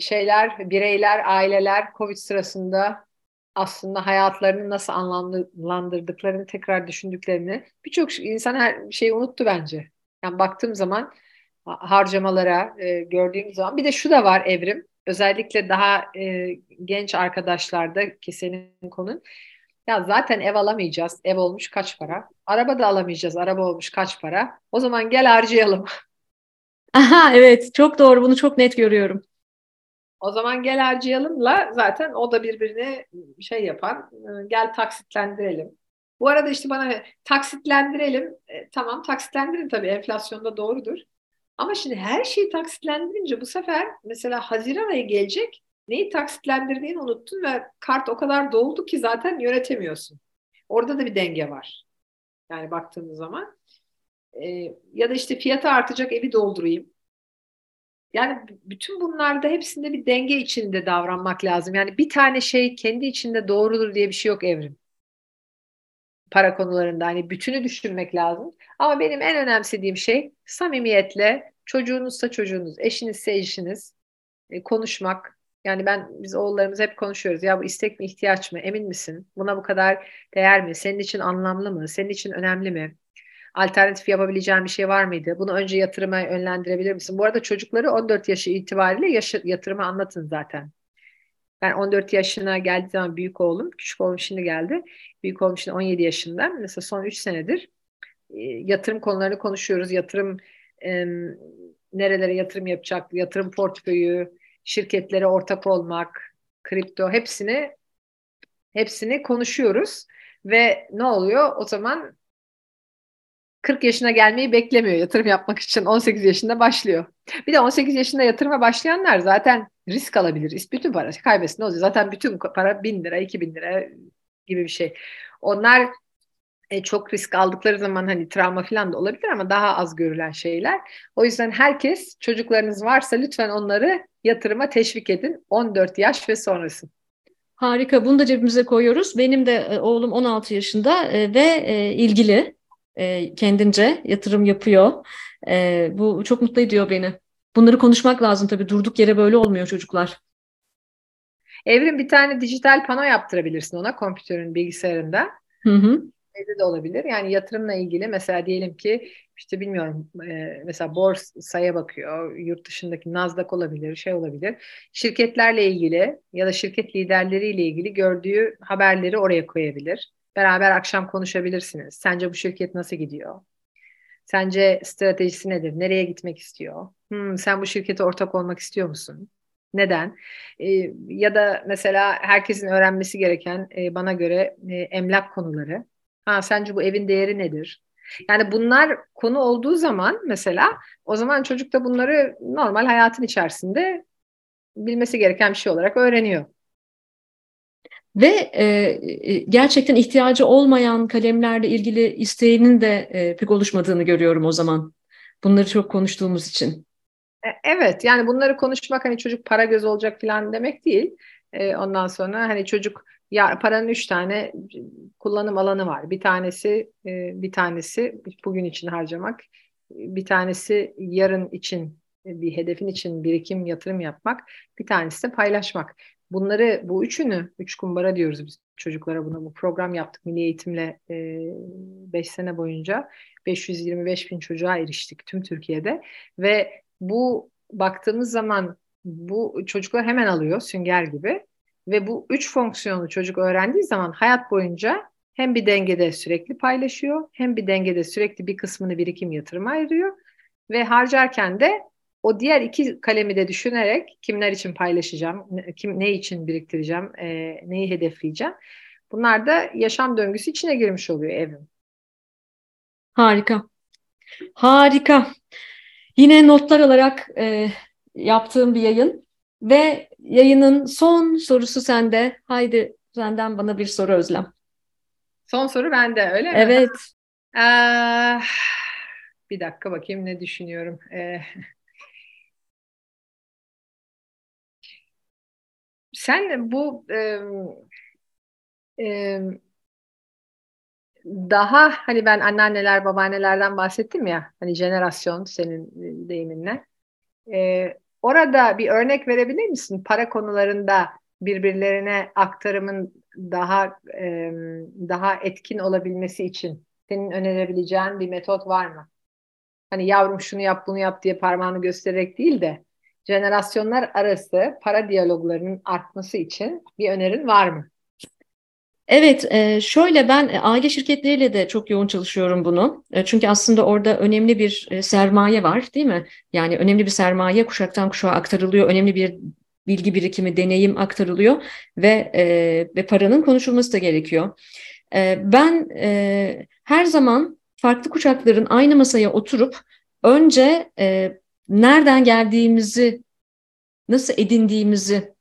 şeyler, bireyler, aileler Covid sırasında aslında hayatlarını nasıl anlamlandırdıklarını tekrar düşündüklerini birçok insan her şeyi unuttu bence. Yani baktığım zaman harcamalara e, gördüğüm zaman bir de şu da var Evrim özellikle daha e, genç arkadaşlarda ki senin konun ya zaten ev alamayacağız. Ev olmuş kaç para? Araba da alamayacağız. Araba olmuş kaç para? O zaman gel harcayalım. Aha evet çok doğru bunu çok net görüyorum. O zaman gel harcayalımla zaten o da birbirine şey yapan e, gel taksitlendirelim. Bu arada işte bana taksitlendirelim. E, tamam taksitlendirin tabii enflasyonda doğrudur. Ama şimdi her şeyi taksitlendirince bu sefer mesela Haziran ayı gelecek neyi taksitlendirdiğini unuttun ve kart o kadar doldu ki zaten yönetemiyorsun. Orada da bir denge var. Yani baktığımız zaman. E, ya da işte fiyatı artacak evi doldurayım. Yani bütün bunlarda hepsinde bir denge içinde davranmak lazım. Yani bir tane şey kendi içinde doğrudur diye bir şey yok evrim. Para konularında hani bütünü düşünmek lazım. Ama benim en önemsediğim şey samimiyetle çocuğunuzsa çocuğunuz, eşinizse eşiniz e, konuşmak. Yani ben biz oğullarımız hep konuşuyoruz. Ya bu istek mi ihtiyaç mı? Emin misin? Buna bu kadar değer mi? Senin için anlamlı mı? Senin için önemli mi? alternatif yapabileceğin bir şey var mıydı? Bunu önce yatırıma yönlendirebilir misin? Bu arada çocukları 14 yaşı itibariyle yaşı, yatırımı anlatın zaten. Ben 14 yaşına geldiği zaman büyük oğlum, küçük oğlum şimdi geldi. Büyük oğlum şimdi 17 yaşında. Mesela son 3 senedir e, yatırım konularını konuşuyoruz. Yatırım e, nerelere yatırım yapacak, yatırım portföyü, şirketlere ortak olmak, kripto hepsini hepsini konuşuyoruz ve ne oluyor? O zaman 40 yaşına gelmeyi beklemiyor yatırım yapmak için 18 yaşında başlıyor. Bir de 18 yaşında yatırıma başlayanlar zaten risk alabilir. Bütün parası kaybetsin ne olacak? Zaten bütün para 1000 lira, 2000 lira gibi bir şey. Onlar e, çok risk aldıkları zaman hani travma falan da olabilir ama daha az görülen şeyler. O yüzden herkes çocuklarınız varsa lütfen onları yatırıma teşvik edin 14 yaş ve sonrası. Harika. Bunu da cebimize koyuyoruz. Benim de e, oğlum 16 yaşında e, ve ilgili e, kendince yatırım yapıyor. E, bu çok mutlu ediyor beni. Bunları konuşmak lazım tabii. Durduk yere böyle olmuyor çocuklar. Evrim bir tane dijital pano yaptırabilirsin ona kompütörün bilgisayarında. Hı hı. Evde de olabilir. Yani yatırımla ilgili mesela diyelim ki işte bilmiyorum e, mesela borsaya bakıyor. Yurt dışındaki Nasdaq olabilir, şey olabilir. Şirketlerle ilgili ya da şirket liderleriyle ilgili gördüğü haberleri oraya koyabilir. Beraber akşam konuşabilirsiniz. Sence bu şirket nasıl gidiyor? Sence stratejisi nedir? Nereye gitmek istiyor? Hmm, sen bu şirkete ortak olmak istiyor musun? Neden? Ee, ya da mesela herkesin öğrenmesi gereken e, bana göre e, emlak konuları. Ha, sence bu evin değeri nedir? Yani bunlar konu olduğu zaman mesela o zaman çocuk da bunları normal hayatın içerisinde bilmesi gereken bir şey olarak öğreniyor. Ve e, e, gerçekten ihtiyacı olmayan kalemlerle ilgili isteğinin de e, pek oluşmadığını görüyorum o zaman. Bunları çok konuştuğumuz için. E, evet yani bunları konuşmak hani çocuk para göz olacak falan demek değil. E, ondan sonra hani çocuk ya paranın üç tane kullanım alanı var. Bir tanesi e, bir tanesi bugün için harcamak, bir tanesi yarın için bir hedefin için birikim, yatırım yapmak, bir tanesi de paylaşmak. Bunları, bu üçünü, üç kumbara diyoruz biz çocuklara buna. Bu program yaptık milli eğitimle 5 e, sene boyunca. 525 bin çocuğa eriştik tüm Türkiye'de. Ve bu baktığımız zaman bu çocuklar hemen alıyor sünger gibi. Ve bu üç fonksiyonu çocuk öğrendiği zaman hayat boyunca hem bir dengede sürekli paylaşıyor, hem bir dengede sürekli bir kısmını birikim yatırıma ayırıyor ve harcarken de o diğer iki kalemi de düşünerek kimler için paylaşacağım, kim ne için biriktireceğim, e, neyi hedefleyeceğim. Bunlar da yaşam döngüsü içine girmiş oluyor evin. Harika. Harika. Yine notlar alarak e, yaptığım bir yayın ve yayının son sorusu sende. Haydi senden bana bir soru Özlem. Son soru bende öyle mi? Evet. Ee, bir dakika bakayım ne düşünüyorum. Ee, sen bu e, e, daha hani ben anneanneler babaannelerden bahsettim ya hani jenerasyon senin deyiminle. E, orada bir örnek verebilir misin? Para konularında birbirlerine aktarımın daha e, daha etkin olabilmesi için senin önerebileceğin bir metot var mı? Hani yavrum şunu yap bunu yap diye parmağını göstererek değil de jenerasyonlar arası para diyaloglarının artması için bir önerin var mı? Evet, e, şöyle ben e, aile şirketleriyle de çok yoğun çalışıyorum bunu. E, çünkü aslında orada önemli bir sermaye var, değil mi? Yani önemli bir sermaye kuşaktan kuşağa aktarılıyor, önemli bir bilgi birikimi, deneyim aktarılıyor ve ve paranın konuşulması da gerekiyor. Ben her zaman farklı kuşakların aynı masaya oturup önce nereden geldiğimizi, nasıl edindiğimizi,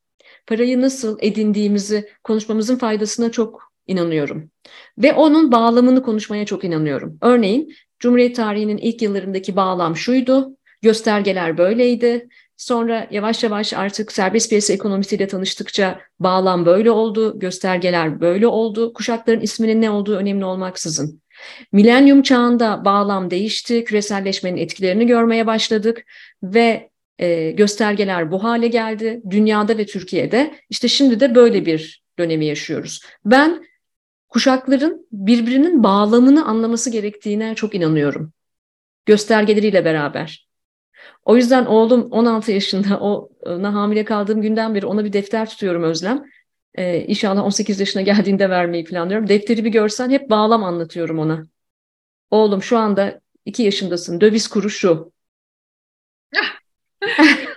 parayı nasıl edindiğimizi konuşmamızın faydasına çok inanıyorum. Ve onun bağlamını konuşmaya çok inanıyorum. Örneğin Cumhuriyet tarihinin ilk yıllarındaki bağlam şuydu, göstergeler böyleydi. Sonra yavaş yavaş artık serbest piyasa ekonomisiyle tanıştıkça bağlam böyle oldu, göstergeler böyle oldu. Kuşakların isminin ne olduğu önemli olmaksızın. Milenyum çağında bağlam değişti, küreselleşmenin etkilerini görmeye başladık ve e, göstergeler bu hale geldi. Dünyada ve Türkiye'de işte şimdi de böyle bir dönemi yaşıyoruz. Ben kuşakların birbirinin bağlamını anlaması gerektiğine çok inanıyorum. Göstergeleriyle beraber. O yüzden oğlum 16 yaşında, ona hamile kaldığım günden beri ona bir defter tutuyorum Özlem. Ee, inşallah 18 yaşına geldiğinde vermeyi planlıyorum. Defteri bir görsen hep bağlam anlatıyorum ona. Oğlum şu anda 2 yaşındasın, döviz kuru şu.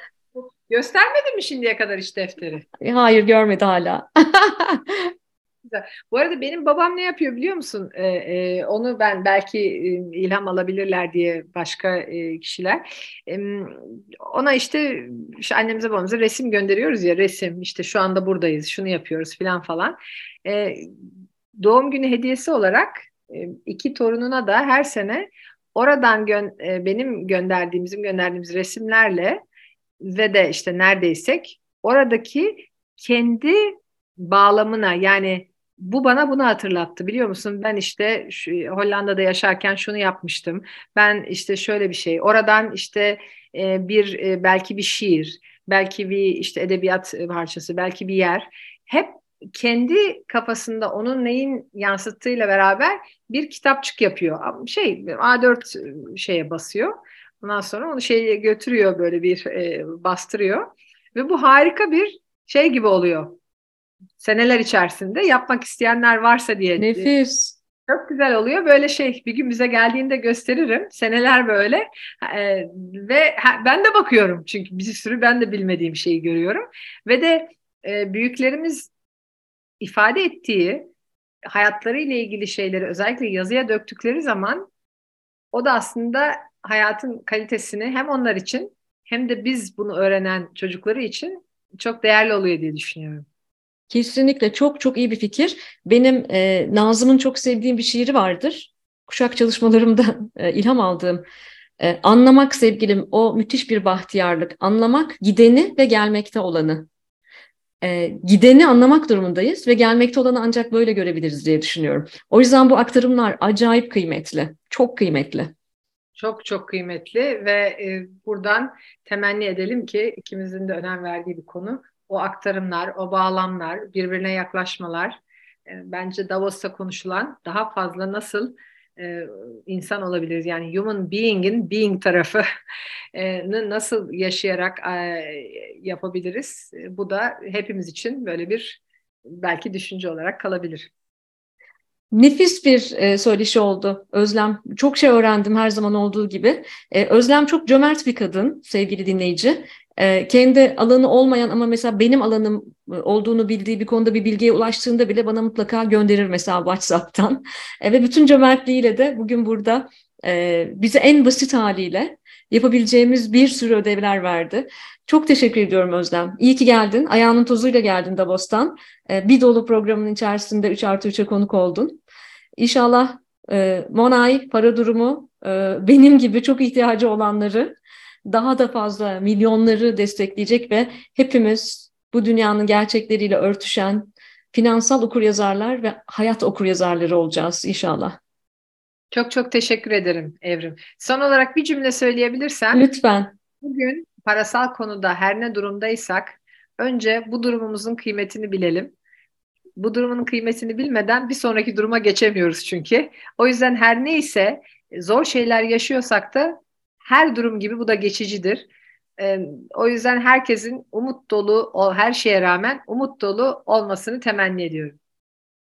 Göstermedin mi şimdiye kadar hiç defteri? Hayır görmedi hala. Güzel. Bu arada benim babam ne yapıyor biliyor musun? Ee, e, onu ben belki e, ilham alabilirler diye başka e, kişiler. Ona işte, annemize babamıza resim gönderiyoruz ya resim işte şu anda buradayız şunu yapıyoruz falan falan. E, doğum günü hediyesi olarak iki torununa da her sene oradan gö e, benim gönderdiğimizin gönderdiğimiz resimlerle ve de işte neredeysek oradaki kendi bağlamına yani bu bana bunu hatırlattı biliyor musun? Ben işte şu, Hollanda'da yaşarken şunu yapmıştım. Ben işte şöyle bir şey. Oradan işte e, bir e, belki bir şiir, belki bir işte edebiyat parçası, belki bir yer. Hep kendi kafasında onun neyin yansıttığıyla beraber bir kitapçık yapıyor. Şey A4 şeye basıyor. Ondan sonra onu şeye götürüyor böyle bir e, bastırıyor. Ve bu harika bir şey gibi oluyor. Seneler içerisinde yapmak isteyenler varsa diye. Nefis. Çok güzel oluyor. Böyle şey bir gün bize geldiğinde gösteririm. Seneler böyle. Ee, ve ben de bakıyorum. Çünkü bir sürü ben de bilmediğim şeyi görüyorum. Ve de e, büyüklerimiz ifade ettiği hayatlarıyla ilgili şeyleri özellikle yazıya döktükleri zaman o da aslında hayatın kalitesini hem onlar için hem de biz bunu öğrenen çocukları için çok değerli oluyor diye düşünüyorum. Kesinlikle çok çok iyi bir fikir. Benim e, Nazım'ın çok sevdiğim bir şiiri vardır. Kuşak çalışmalarımda e, ilham aldığım. E, anlamak sevgilim o müthiş bir bahtiyarlık. Anlamak gideni ve gelmekte olanı. E, gideni anlamak durumundayız ve gelmekte olanı ancak böyle görebiliriz diye düşünüyorum. O yüzden bu aktarımlar acayip kıymetli. Çok kıymetli. Çok çok kıymetli ve e, buradan temenni edelim ki ikimizin de önem verdiği bir konu o aktarımlar, o bağlamlar, birbirine yaklaşmalar e, bence Davos'ta konuşulan daha fazla nasıl e, insan olabiliriz yani human being'in being tarafı nasıl yaşayarak e, yapabiliriz? E, bu da hepimiz için böyle bir belki düşünce olarak kalabilir. Nefis bir e, söyleşi oldu Özlem. Çok şey öğrendim her zaman olduğu gibi. E, Özlem çok cömert bir kadın sevgili dinleyici. E, kendi alanı olmayan ama mesela benim alanım e, olduğunu bildiği bir konuda bir bilgiye ulaştığında bile bana mutlaka gönderir mesela WhatsApp'tan. E, ve bütün cömertliğiyle de bugün burada e, bize en basit haliyle yapabileceğimiz bir sürü ödevler verdi. Çok teşekkür ediyorum Özlem. İyi ki geldin. Ayağının tozuyla geldin Davos'tan. Bir dolu programın içerisinde 3 artı 3'e konuk oldun. İnşallah Monay para durumu benim gibi çok ihtiyacı olanları daha da fazla milyonları destekleyecek ve hepimiz bu dünyanın gerçekleriyle örtüşen finansal okuryazarlar ve hayat okuryazarları olacağız inşallah. Çok çok teşekkür ederim Evrim. Son olarak bir cümle söyleyebilirsen. Lütfen. Bugün parasal konuda her ne durumdaysak önce bu durumumuzun kıymetini bilelim. Bu durumun kıymetini bilmeden bir sonraki duruma geçemiyoruz çünkü. O yüzden her neyse zor şeyler yaşıyorsak da her durum gibi bu da geçicidir. E, o yüzden herkesin umut dolu, o her şeye rağmen umut dolu olmasını temenni ediyorum.